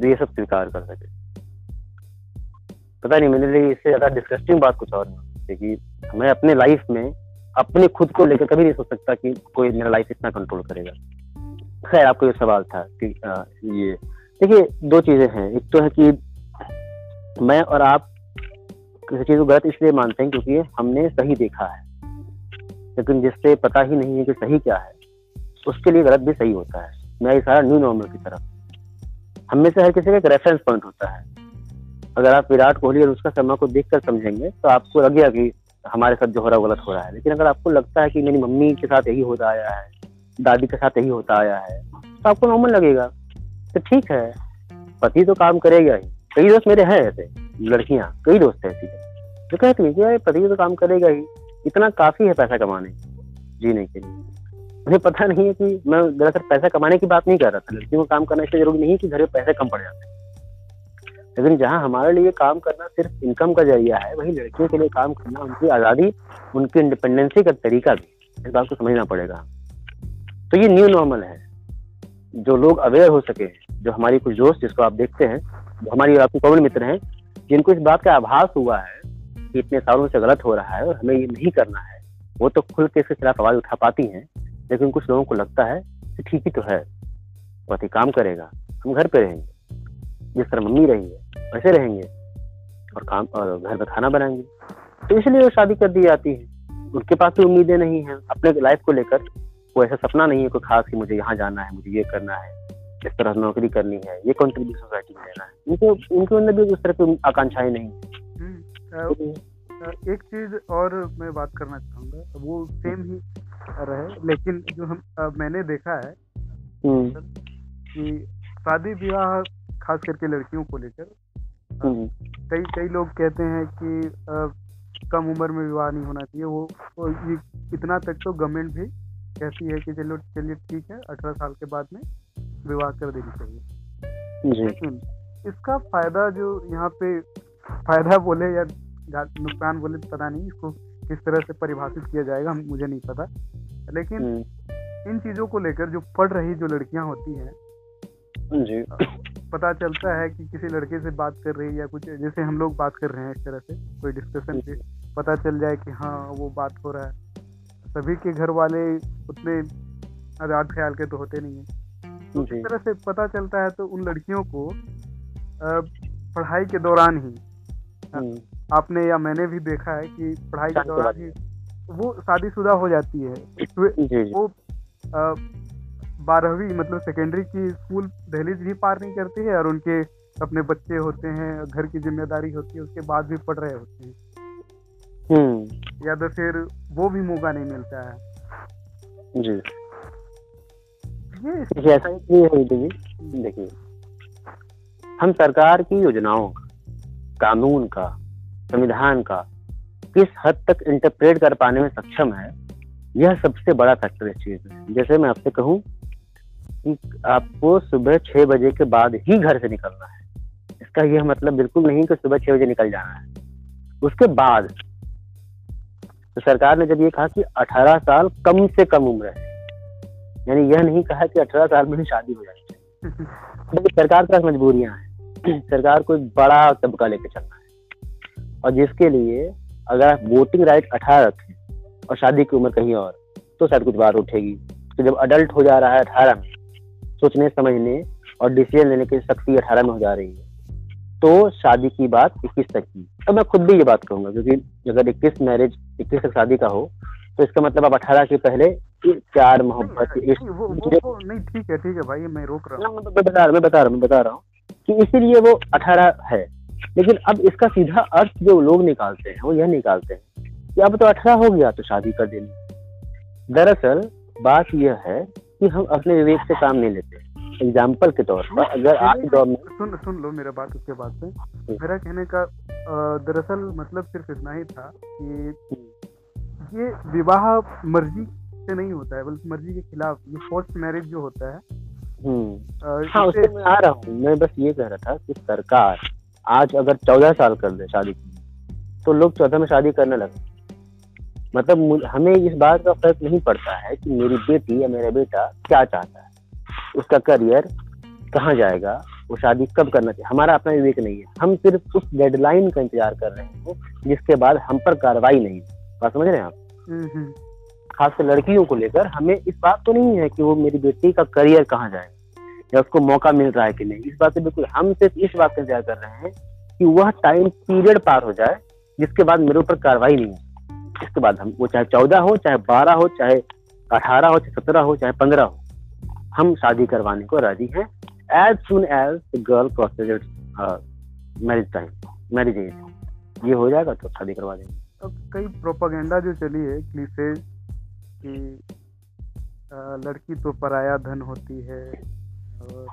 जो ये सब स्वीकार कर सके। पता नहीं मेरे लिए इससे ज़्यादा डिस्कस्टिंग बात कुछ और नहीं। कि मैं अपने लाइफ में अपने खुद को लेकर कभी नहीं सोच सकता कि कोई मेरा लाइफ इतना कंट्रोल करेगा। खैर आपको ये सवाल था कि आ, ये देखिए दो चीज़ें हैं। एक तो है कि मैं और आप किसी चीज़ को गलत इसलिए मानते हैं क्योंकि हमने सही देखा है। लेकिन जिससे पता ही नहीं है कि सही क्या है। उसके लिए गलत भी सही होता है। मैं सारा न्यू नॉर्मल की तरफ़। हम से हर किसी का एक रेफरेंस पॉइंट होता है। अगर आप विराट कोहली और उसका शर्मा को देख कर समझेंगे तो आपको लगेगा कि हमारे साथ जो हो रहा गलत हो रहा है। लेकिन अगर आपको लगता है कि मेरी मम्मी के साथ यही होता आया है, दादी के साथ यही होता आया है तो आपको नॉर्मल लगेगा। तो ठीक है, पति तो काम करेगा ही। कई दोस्त मेरे हैं ऐसे, लड़कियाँ, कई दोस्त हैं ऐसी। जो कहती है कि पति तो काम करेगा ही। इतना काफ़ी है पैसा कमाने, जीने के लिए। मुझे पता नहीं है कि मैं दरअसल पैसा कमाने की बात नहीं कर रहा था। लड़कियों को काम करना इसलिए ज़रूरी नहीं है कि घर में पैसे कम पड़ जाते। लेकिन जहाँ हमारे लिए काम करना सिर्फ़ इनकम का ज़रिया है वही लड़कियों के लिए काम करना उनकी आज़ादी उनकी इंडिपेंडेंसी का तरीका भी। इस बात को समझना पड़ेगा। तो ये न्यू नॉर्मल है। जो लोग अवेयर हो सके जो हमारी कुछ दोस्त जिसको आप देखते हैं जो हमारी आपके कॉमन मित्र हैं जिनको इस बात का आभास हुआ है कि इतने सालों से गलत हो रहा है और हमें ये नहीं करना है वो तो खुल के इसके खिलाफ आवाज़ उठा पाती हैं। लेकिन कुछ लोगों को लगता है कि ठीक ही तो है। पति काम करेगा। हम घर पे रहेंगे। जिस तरह मम्मी रही है वैसे रहेंगे। और काम, और घर में खाना बनाएँगे। तो इसलिए वो शादी कर दी जाती है। उनके पास भी उम्मीदें नहीं है। अपने लाइफ को लेकर कोई ऐसा सपना नहीं है कोई खास कि मुझे यहाँ जाना है, मुझे ये करना है, इस तरह नौकरी करनी है, ये कॉन्ट्रीब्यूट सोसाइटी में लेना है। उनके उनके अंदर भी उस तरह की आकांक्षाएँ नहीं है। एक चीज़ और मैं बात करना चाहूँगा। वो सेम ही रहे लेकिन जो हम आ, मैंने देखा है हम्म। कि शादी विवाह खास करके लड़कियों को लेकर हम्म। कई कई लोग कहते हैं कि आ, कम उम्र में विवाह नहीं होना चाहिए वो, वो ये इतना तक तो गवर्नमेंट भी कहती है कि चलो चलिए ठीक है अठारह साल के बाद में विवाह कर देनी चाहिए लेकिन इसका फ़ायदा जो यहाँ पे फ़ायदा बोले या नुकसान बोले तो पता नहीं इसको किस तरह से परिभाषित किया जाएगा मुझे नहीं पता। लेकिन हम्म, इन चीज़ों को लेकर जो पढ़ रही जो लड़कियाँ होती हैं जी। पता चलता है कि किसी लड़के से बात कर रही है या कुछ जैसे हम लोग बात कर रहे हैं इस तरह से कोई डिस्कशन पे पता चल जाए कि हाँ वो बात हो रहा है। सभी के घर वाले उतने आज़ाद ख्याल के तो होते नहीं हैं। तो इस तरह से पता चलता है तो उन लड़कियों को पढ़ाई के दौरान ही हम्म, आपने या मैंने भी देखा है कि पढ़ाई के दौरान ही वो शादीशुदा हो जाती है। जी जी। वो बारहवीं मतलब सेकेंडरी की स्कूल दहलीज भी पार नहीं करती है और उनके अपने बच्चे होते हैं घर की ज़िम्मेदारी होती है उसके बाद भी पढ़ रहे होते हैं। हम्म। या तो फिर वो भी मौका नहीं मिलता है। जी। ये ऐसा इसलिए है देखिए हम सरकार की योजनाओं कानून का संविधान का किस हद तक इंटरप्रेट कर पाने में सक्षम है यह सबसे बड़ा फैक्टर इस चीज़ में। जैसे मैं आपसे कहूँ कि आपको सुबह छह बजे के बाद ही घर से निकलना है। इसका यह मतलब बिल्कुल नहीं कि सुबह छह बजे निकल जाना है। उसके बाद तो सरकार ने जब ये कहा कि 18 साल कम से कम उम्र है यानी यह नहीं कहा कि 18 साल में ही शादी हो जानी चाहिए। (laughs) सरकार के पास मजबूरियाँ हैं। सरकार को एक बड़ा तबका लेके चलना है। और जिसके लिए अगर आप वोटिंग राइट अठारह रखें और शादी की उम्र कहीं और तो शायद कुछ बात उठेगी। तो जब अडल्ट हो जा रहा है अठारह में सोचने समझने और डिसीज़न लेने की शक्ति अठारह में हो जा रही है तो शादी की बात इक्कीस तक की। अब मैं खुद भी ये बात कहूँगा क्योंकि अगर इक्कीस मैरिज इक्कीस तक शादी का हो तो इसका मतलब आप अठारह के पहले प्यार मोहब्बत नहीं, वो नहीं ठीक है ठीक है भाई मैं रोक रहा हूँ। मैं बता रहा मैं बता रहा हूँ कि इसीलिए वो अठारह है। लेकिन अब इसका सीधा अर्थ जो लोग निकालते हैं वो यह निकालते हैं कि अब तो अठारह हो गया तो शादी कर देनी। दरअसल बात यह है कि हम अपने विवेक से काम नहीं लेते। एग्ज़ाम्पल के तौर पर अगर आज दौर में सुन सुन लो मेरा बात उसके बाद से। मेरा कहने का दरअसल मतलब सिर्फ़ इतना ही था कि ये विवाह मर्ज़ी से नहीं होता है बल्कि मर्ज़ी के खिलाफ ये फोर्स मैरिज जो होता है। हम्म, हाँ मैं आ रहा हूँ। मैं बस ये कह रहा था कि सरकार आज अगर चौदह साल कर दे शादी तो लोग चौदह में शादी करने लगे मतलब हमें इस बात का फ़र्क नहीं पड़ता है कि मेरी बेटी या मेरा बेटा क्या चाहता है। उसका करियर कहाँ जाएगा वो शादी कब करना चाहिए हमारा अपना विवेक नहीं है। हम सिर्फ़ उस डेडलाइन का इंतज़ार कर रहे हैं जिसके बाद हम पर कार्रवाई नहीं है। बात समझ रहे हैं आप? हम्म, हम्म, खासकर लड़कियों को लेकर हमें इस बात तो नहीं है कि वो मेरी बेटी का करियर कहाँ जाए या उसको मौका मिल रहा है कि नहीं। इस बात से बिल्कुल हम सिर्फ़ इस बात का इंतज़ार कर रहे हैं कि वह टाइम पीरियड पार हो जाए, जिसके बाद मेरे ऊपर कार्रवाई नहीं हो। इसके बाद हम, वो चाहे चौदह हो, चाहे बारह हो, चाहे अठारह हो, चाहे सत्रह हो, चाहे पंद्रह हो, हम शादी करवाने को राज़ी हैं। As soon as girl crosses marriage time marriage age ये हो जाएगा तो शादी करवा देंगे। अब कई प्रोपागेंडा जो चली है कि लड़की तो पराया धन होती है और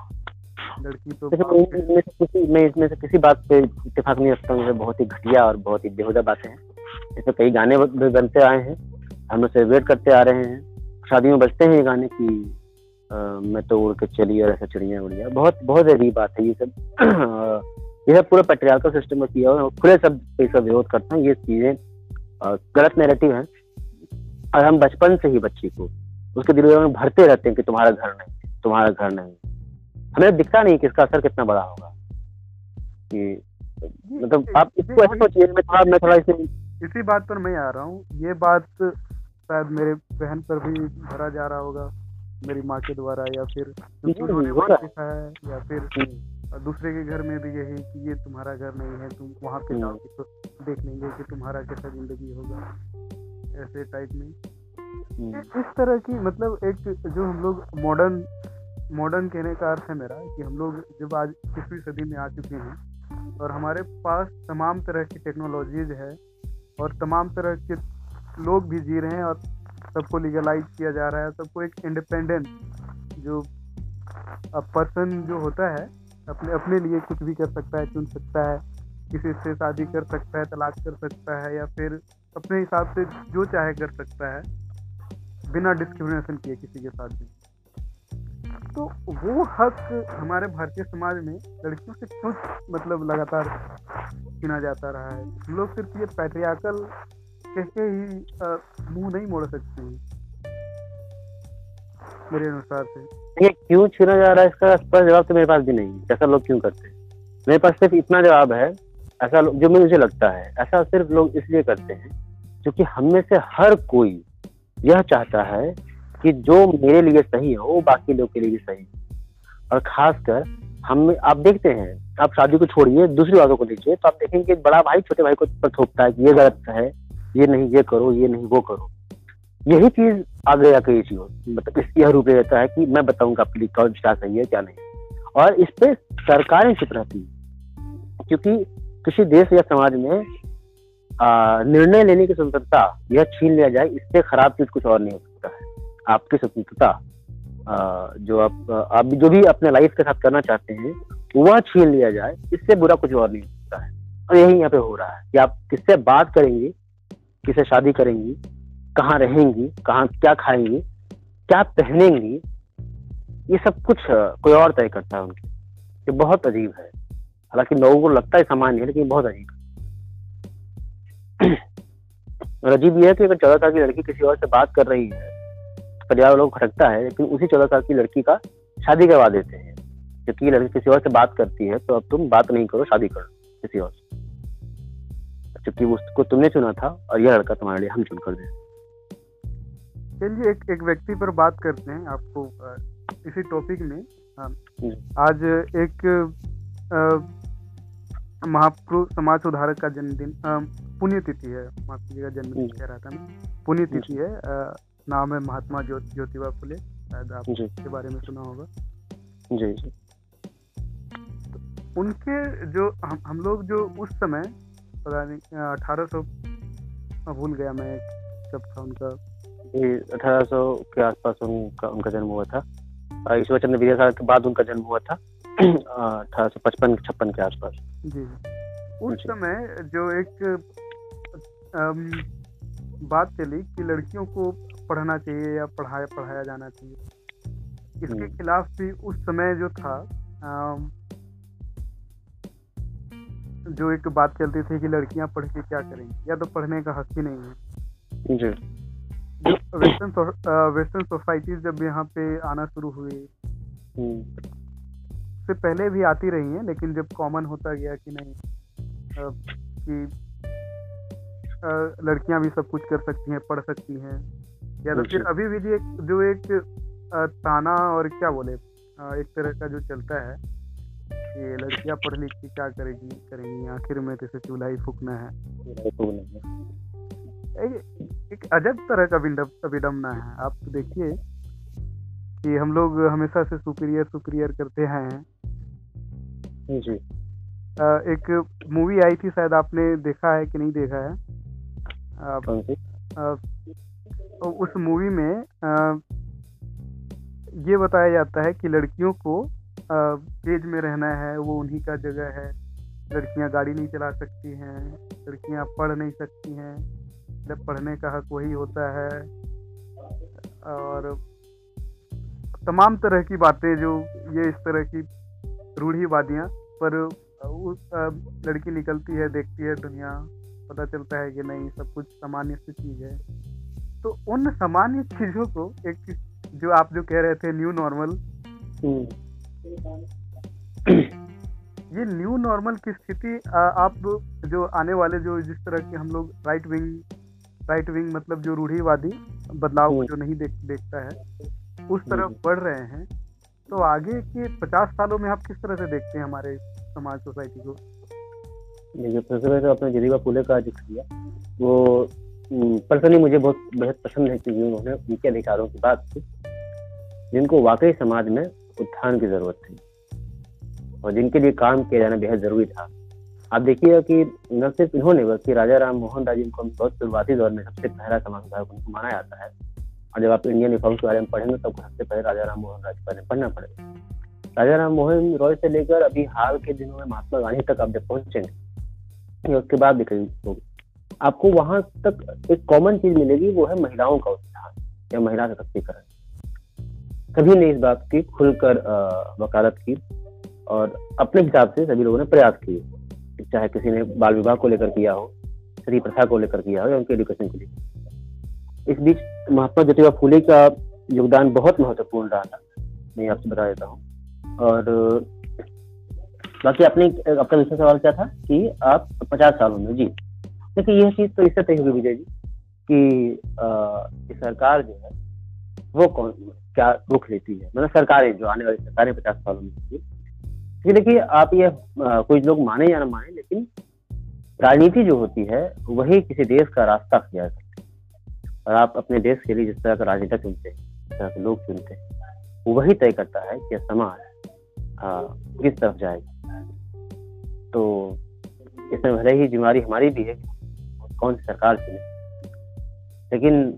लड़की तो मैं से किसी मैं इसमें से किसी बात पे इत्तेफाक नहीं रखता हूँ बहुत ही घटिया और बहुत ही बेहुदा बातें हैं। इसमें कई गाने भी बनते आए हैं हम लोग सेलिब्रेट करते आ रहे हैं। शादियों में बजते हैं ये गाने की अ, मैं तो उड़ के चली और ऐसा चिड़िया उड़िया बहुत बहुत अजीब बात है ये सब। (clears throat) ये सब पूरा पेट्रियार्कल सिस्टम में किया हुआ है खुले सब सब विरोध करते हैं। ये चीज़ें गलत नैरेटिव है। और हम बचपन से ही बच्ची को उसके दिल में भरते रहते हैं कि तुम्हारा घर नहीं तुम्हारा घर नहीं। हमें दिखता नहीं कि इसका असर कितना बड़ा होगा। कि मतलब आप इसको ऐसे सोचिए मैं थोड़ा मैं थोड़ा इसे इसी बात पर मैं आ रहा हूँ। ये बात शायद मेरे बहन पर भी भरा जा रहा होगा मेरी माँ के द्वारा या फिर उन्होंने हो है। या फिर दूसरे के घर में भी यही कि ये तुम्हारा घर नहीं है तुम वहाँ पे हम्म। जाओगे तो देख लेंगे कि तुम्हारा कैसा ज़िंदगी होगा ऐसे टाइप में। हम्म, इस तरह की मतलब एक जो हम लोग मॉडर्न मॉडर्न कहने का अर्थ है मेरा कि हम लोग जब आज इक्कीसवीं सदी में आ चुके हैं और हमारे पास तमाम तरह की टेक्नोलॉजीज़ है और तमाम तरह के लोग भी जी रहे हैं और सबको लीगलाइज किया जा रहा है, सबको एक इंडिपेंडेंट जो पर्सन जो होता है, अपने अपने लिए कुछ भी कर सकता है, चुन सकता है, किसी से शादी कर सकता है, तलाक कर सकता है या फिर अपने हिसाब से जो चाहे कर सकता है, बिना डिस्क्रिमिनेशन किए किसी के साथ भी। तो वो हक हमारे भारतीय समाज में लड़कियों से क्यों मतलब लगातार छीना जाता रहा है? हम लोग सिर्फ़ ये पैट्रियाकल कैसे ही मुँह नहीं मोड़ सकते हैं। मेरे अनुसार से। ये क्यों छीना जा रहा है इसका स्पष्ट जवाब तो मेरे पास भी नहीं है। ऐसा लोग क्यों करते हैं? मेरे पास सिर्फ़ इतना जवाब है, ऐसा जो मुझे लगता है, ऐसा सिर्फ़ लोग इसलिए करते हैं, क्योंकि हम में से हर कोई यह चाहता है कि जो मेरे लिए सही है, वो बाकी लोग के लिए भी सही है। और खासकर हम, आप देखते हैं, आप शादी को छोड़िए, दूसरी बातों को देखिए तो आप देखेंगे बड़ा भाई छोटे भाई को पर थोपता है कि ये गलत है, ये नहीं, ये करो, ये नहीं, वो करो। यही चीज़ आगे जाकर ये चीज़ मतलब इस, यह रूप रहता है कि मैं बताऊँगा आपके लिए कौन क्या सही है, क्या नहीं। और इस पे सरकारें चुप रहती है, क्योंकि किसी देश या समाज में निर्णय लेने की स्वतंत्रता यह छीन लिया जाए, इससे खराब चीज़ कुछ और नहीं हो सकता है आपकी स्वतंत्रता जो आप आप जो भी अपने लाइफ के साथ करना चाहते हैं, वह छीन लिया जाए, इससे बुरा कुछ और नहीं होता है। और यही यहाँ पे हो रहा है कि आप किससे बात करेंगी, किससे शादी करेंगी, कहाँ रहेंगी, कहाँ क्या खाएँगी, क्या पहनेंगी, ये सब कुछ, कोई और तय करता है उनके ये बहुत अजीब है। हालाँकि लोगों को लगता है सामान्य है, लेकिन बहुत अजीब है। (clears throat) और अजीब यह है कि अगर चौदह साल की लड़की किसी और से बात कर रही है परिवार लोग खटकता है लेकिन उसी चौदह साल की लड़की का शादी करवा देते हैं। क्योंकि लड़की किसी और से बात करती है तो अब तुम बात नहीं करो शादी करो किसी और से। क्योंकि उसको तुमने चुना था और यह लड़का तुम्हारे लिए हम चुन कर दे चलिए एक एक व्यक्ति पर बात करते हैं आपको इसी टॉपिक में। आज एक महापुरुष समाज सुधारक का जन्मदिन पुण्यतिथि है माफ़ कीजिएगा जन्मदिन कह रहा था मैं। पुण्यतिथि है नाम है महात्मा ज्यो, ज्योतिबा फुले शायद आप इसके बारे में सुना होगा। जी जी। तो उनके जो हम हम लोग जो उस समय पता नहीं अठारह सौ भूल गया मैं कब था उनका। अठारह सौ के आसपास उनका उनका जन्म हुआ था। ईश्वर चंद्र विद्यासागर के बाद उनका जन्म हुआ था। (clears throat) अठारह सौ पचपन छप्पन के आसपास। जी उस समय जो एक बात चली कि लड़कियों को पढ़ना चाहिए या पढ़ाया पढ़ाया जाना चाहिए इसके हम्म। खिलाफ भी उस समय जो था आ, जो एक बात चलती थी कि लड़कियाँ पढ़ के क्या करेंगी या तो पढ़ने का हक ही नहीं है जी जो वेस्टर्न वेस्टर्न सोसाइटीज जब यहाँ पे आना शुरू हुई हम्म। से पहले भी आती रही हैं लेकिन जब कॉमन होता गया कि नहीं आ, कि लड़कियाँ भी सब कुछ कर सकती हैं पढ़ सकती हैं या तो फिर अभी भी एक जो एक ताना और क्या बोले एक तरह का जो चलता है कि लड़कियाँ पढ़ लिख के क्या करेगी करेंगी आखिर में जैसे चूल्हा ही? फूकना है। एक एक अजब तरह का विडम्बना है। आप तो देखिए कि हम लोग हमेशा से सुपीरियर सुपीरियर करते हैं। जी। एक मूवी आई थी शायद आपने देखा है कि नहीं देखा है? तो उस मूवी में आ, ये बताया जाता है कि लड़कियों को केज में रहना है वो उन्हीं का जगह है। लड़कियाँ गाड़ी नहीं चला सकती हैं लड़कियाँ पढ़ नहीं सकती हैं। जब पढ़ने का हक वही होता है। और तमाम तरह की बातें जो ये इस तरह की रूढ़ीवादियाँ पर उस लड़की निकलती है देखती है दुनिया पता चलता है कि नहीं सब कुछ सामान्य सी चीज़ है। तो उन सामान्य चीज़ों को एक जो आप जो कह रहे थे न्यू नॉर्मल ये न्यू नॉर्मल की स्थिति आप जो आने वाले जो जिस तरह के हम लोग राइट विंग राइट विंग मतलब जो रूढ़ीवादी बदलाव को जो नहीं देख देखता है उस तरफ़ बढ़ रहे हैं तो आगे के पचास सालों में आप किस तरह से देखते हैं हमारे समाज सोसाइटी को? देखिए सबसे पहले आपने जरीबा फूले का ज़िक्र किया वो पर्सनली हम्म, मुझे बहुत बेहद पसंद है कि उन्होंने उनके अधिकारों की बात की जिनको वाकई समाज में उत्थान की ज़रूरत थी। और जिनके लिए काम किया जाना बेहद ज़रूरी था। आप देखिएगा कि न सिर्फ़ इन्होंने बल्कि राजा राम मोहन राय जिनको बहुत शुरुआती दौर में सबसे पहला समाज सुधारक उनको माना जाता है और जब आप इंडियन रिफॉर्म्स के बारे में पढ़ेंगे तो सबसे पहले राजा राम मोहन राय के बारे में पढ़ना पड़ेगा। राजा राम मोहन रॉय से लेकर अभी हाल के दिनों में महात्मा गांधी तक आप जब पहुँचेंगे उसके बाद भी कई लोग आपको वहाँ तक एक कॉमन चीज़ मिलेगी, वो है महिलाओं का उत्थान या महिला सशक्तिकरण। सभी ने इस बात की खुलकर वकालत की और अपने हिसाब से सभी लोगों ने प्रयास किए, चाहे किसी ने बाल विवाह को लेकर किया हो, स्त्री प्रथा को लेकर किया हो या उनके एजुकेशन को लेकर इस बीच महात्मा ज्योतिबा फूले का योगदान बहुत महत्वपूर्ण रहा था, मैं आपसे बता देता हूँ। और, बाकी आपने आपका दूसरा सवाल क्या था कि आप पचास साल होंगे जी। देखिए यह चीज़ तो इससे तय होगी विजय जी कि सरकार जो है, वो कौन, क्या रुख लेती है? मतलब सरकारें जो आने वाली सरकारें पचास सालों में क्योंकि देखिए, आप ये कुछ लोग माने या ना माने, लेकिन राजनीति जो होती है, वही किसी देश का रास्ता किया सकती है। और आप अपने देश के लिए जिस तरह का राजनेता चुनते हैं, जिस तरह के लोग चुनते हैं वही तय करता है कि समाज किस तरफ़ जाएगा। तो इसमें भले ही जिम्मेवारी हमारी भी है कौन सी सरकार चुने लेकिन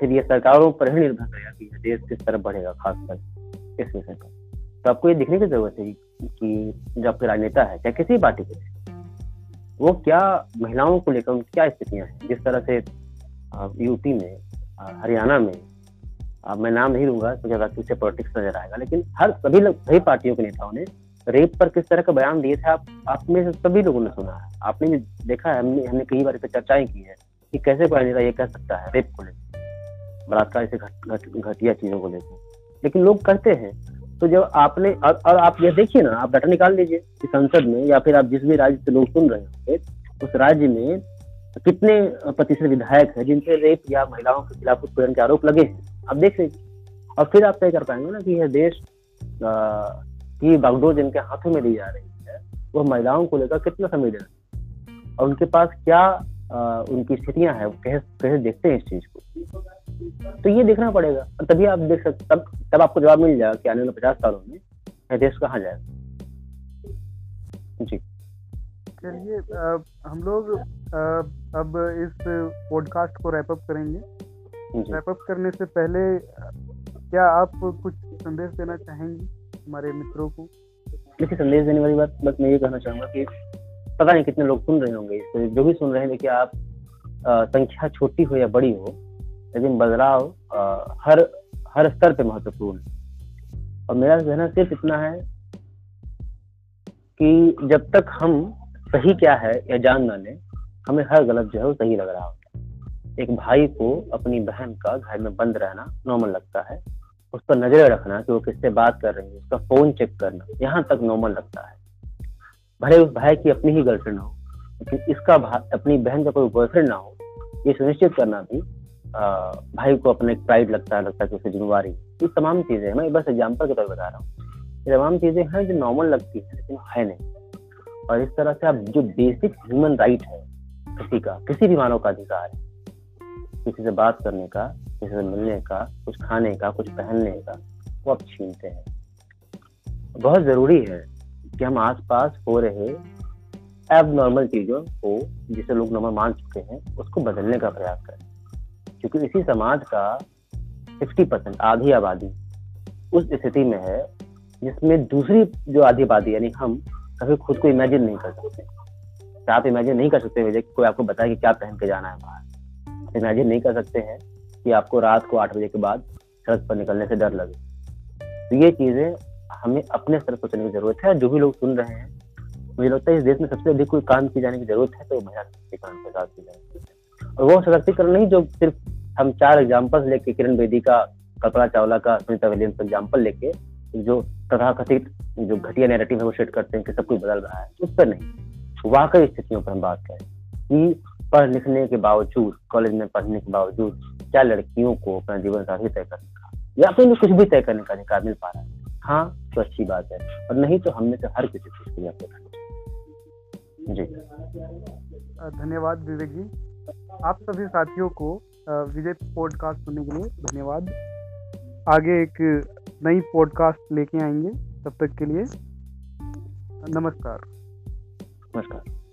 फिर ये सरकारों पर ही निर्भर करेगा कि देश किस तरफ़ बढ़ेगा, खासकर इस विषय पर। तो आपको ये दिखने की ज़रूरत है कि जो आपके राजनेता है चाहे किसी पार्टी के वो क्या महिलाओं को लेकर उनकी क्या स्थितियाँ हैं? जिस तरह से यूपी में हरियाणा में मैं नाम नहीं लूँगा तो ज़्यादा पॉलिटिक्स नज़र आएगा, लेकिन हर सभी सभी पार्टियों के नेताओं ने रेप पर किस तरह का बयान दिए थे आप? आप में से सभी लोगों ने सुना है। आपने भी देखा है हमने हमने कई बार इस पर चर्चाएँ की है कि कैसे कोई नेता ये कह सकता है रेप को लेकर बलात्कार से घटिया चीज़ों को लेकर। लेकिन लोग करते हैं। तो जब आपने और, और आप ये देखिए ना आप डाटा निकाल लीजिए कि संसद में या फिर आप जिस भी राज्य से लोग सुन रहे होंगे उस राज्य में कितने प्रतिशत विधायक है जिनसे रेप या महिलाओं के खिलाफ उत्पीड़न के आरोप लगे हैं? आप देख लीजिए। और फिर आप तय कर पाएँगे ना कि यह देश की बागडोर जिनके हाथों में दी जा रही है वो महिलाओं को लेकर कितना दे और उनके पास क्या आ, उनकी स्थितियाँ हैं? कैसे कैसे देखते हैं इस चीज़ को। तो ये देखना पड़ेगा। तभी आप देख सकते तब तब आपको जवाब मिल जाएगा कि आने वाले पचास सालों में यह देश कहाँ जाएगा। जी। चलिए हम लोग अब इस पॉडकास्ट को रैप अप करेंगे। रैप अप करने से पहले क्या आप कुछ संदेश देना चाहेंगे? हमारे मित्रों को? देखिए संदेश देने वाली बात, बस मैं ये कहना चाहूँगा कि पता नहीं कितने लोग सुन रहे होंगे जो भी सुन रहे हैं, देखिए आप संख्या छोटी हो या बड़ी हो, लेकिन बदलाव हर हर स्तर पे महत्वपूर्ण है। और मेरा कहना सिर्फ़ इतना है कि जब तक हम सही क्या है या जान ना लें, हमें हर गलत जो है वो सही लग रहा होता है। एक भाई को अपनी बहन का घर में बंद रहना नॉर्मल लगता है। उस पर नज़र रखना कि वो किससे बात कर रही है उसका फ़ोन चेक करना यहाँ तक नॉर्मल लगता है। भले उस भाई की अपनी ही गर्लफ्रेंड हो लेकिन इसका अपनी बहन का कोई बॉयफ्रेंड ना हो ये सुनिश्चित करना भी आ, भाई को अपना एक प्राइड लगता है लगता है कि उसे जिम्मेवारी ये तमाम चीज़ें हैं। मैं बस एग्ज़ाम्पल के तौर बता रहा हूँ। ये तमाम चीज़ें हैं जो नॉर्मल लगती है लेकिन है नहीं। और इस तरह से आप जो बेसिक ह्यूमन राइट है किसी का किसी भी मानव का अधिकार है किसी से बात करने का किसी से मिलने का कुछ खाने का कुछ पहनने का वो आप छीनते हैं। बहुत ज़रूरी है कि हम आसपास हो रहे एब नॉर्मल चीज़ों को जिसे लोग नॉर्मल मान चुके हैं उसको बदलने का प्रयास करें। क्योंकि इसी समाज का फिफ्टी परसेंट आधी आबादी उस स्थिति में है जिसमें दूसरी जो आधी आबादी यानी हम कभी खुद को इमेजिन नहीं कर सकते। आप इमेजिन नहीं कर सकते कोई आपको बताए कि क्या पहन के जाना है बाहर। इमेजिन नहीं कर सकते हैं कि आपको रात को आठ बजे के बाद सड़क पर निकलने से डर लगे। तो ये चीज़ें हमें अपने स्तर पर सोचने की ज़रूरत है। जो भी लोग सुन रहे हैं, मुझे लगता है इस देश में सबसे अधिक कोई काम की जाने की ज़रूरत है तो महिला सशक्तिकरण के साथ की जाए और वो सशक्तिकरण नहीं, जो सिर्फ़ हम चार एग्जाम्पल्स लेके, किरण बेदी का, कल्पना चावला का, सुनीता विलियम्स एग्ज़ाम्पल लेके, जो तथा कथित जो घटिया नेरेटिव है, वो सेट करते हैं कि सब कुछ बदल रहा है, उस पर नहीं। वाकई स्थितियों पर हम बात करें कि पढ़ लिखने के बावजूद कॉलेज में पढ़ने के बावजूद क्या लड़कियों को अपना जीवन साथी तय करने का या फिर कुछ भी तय करने का अधिकार मिल पा रहा है? हाँ तो अच्छी बात है। और नहीं तो हमने तो हर किसी चीज़ के लिए जी। धन्यवाद विवेक जी। आप सभी साथियों को विजय पॉडकास्ट सुनने के लिए धन्यवाद। आगे एक नई पॉडकास्ट लेके आएँगे। तब तक के लिए नमस्कार। नमस्कार।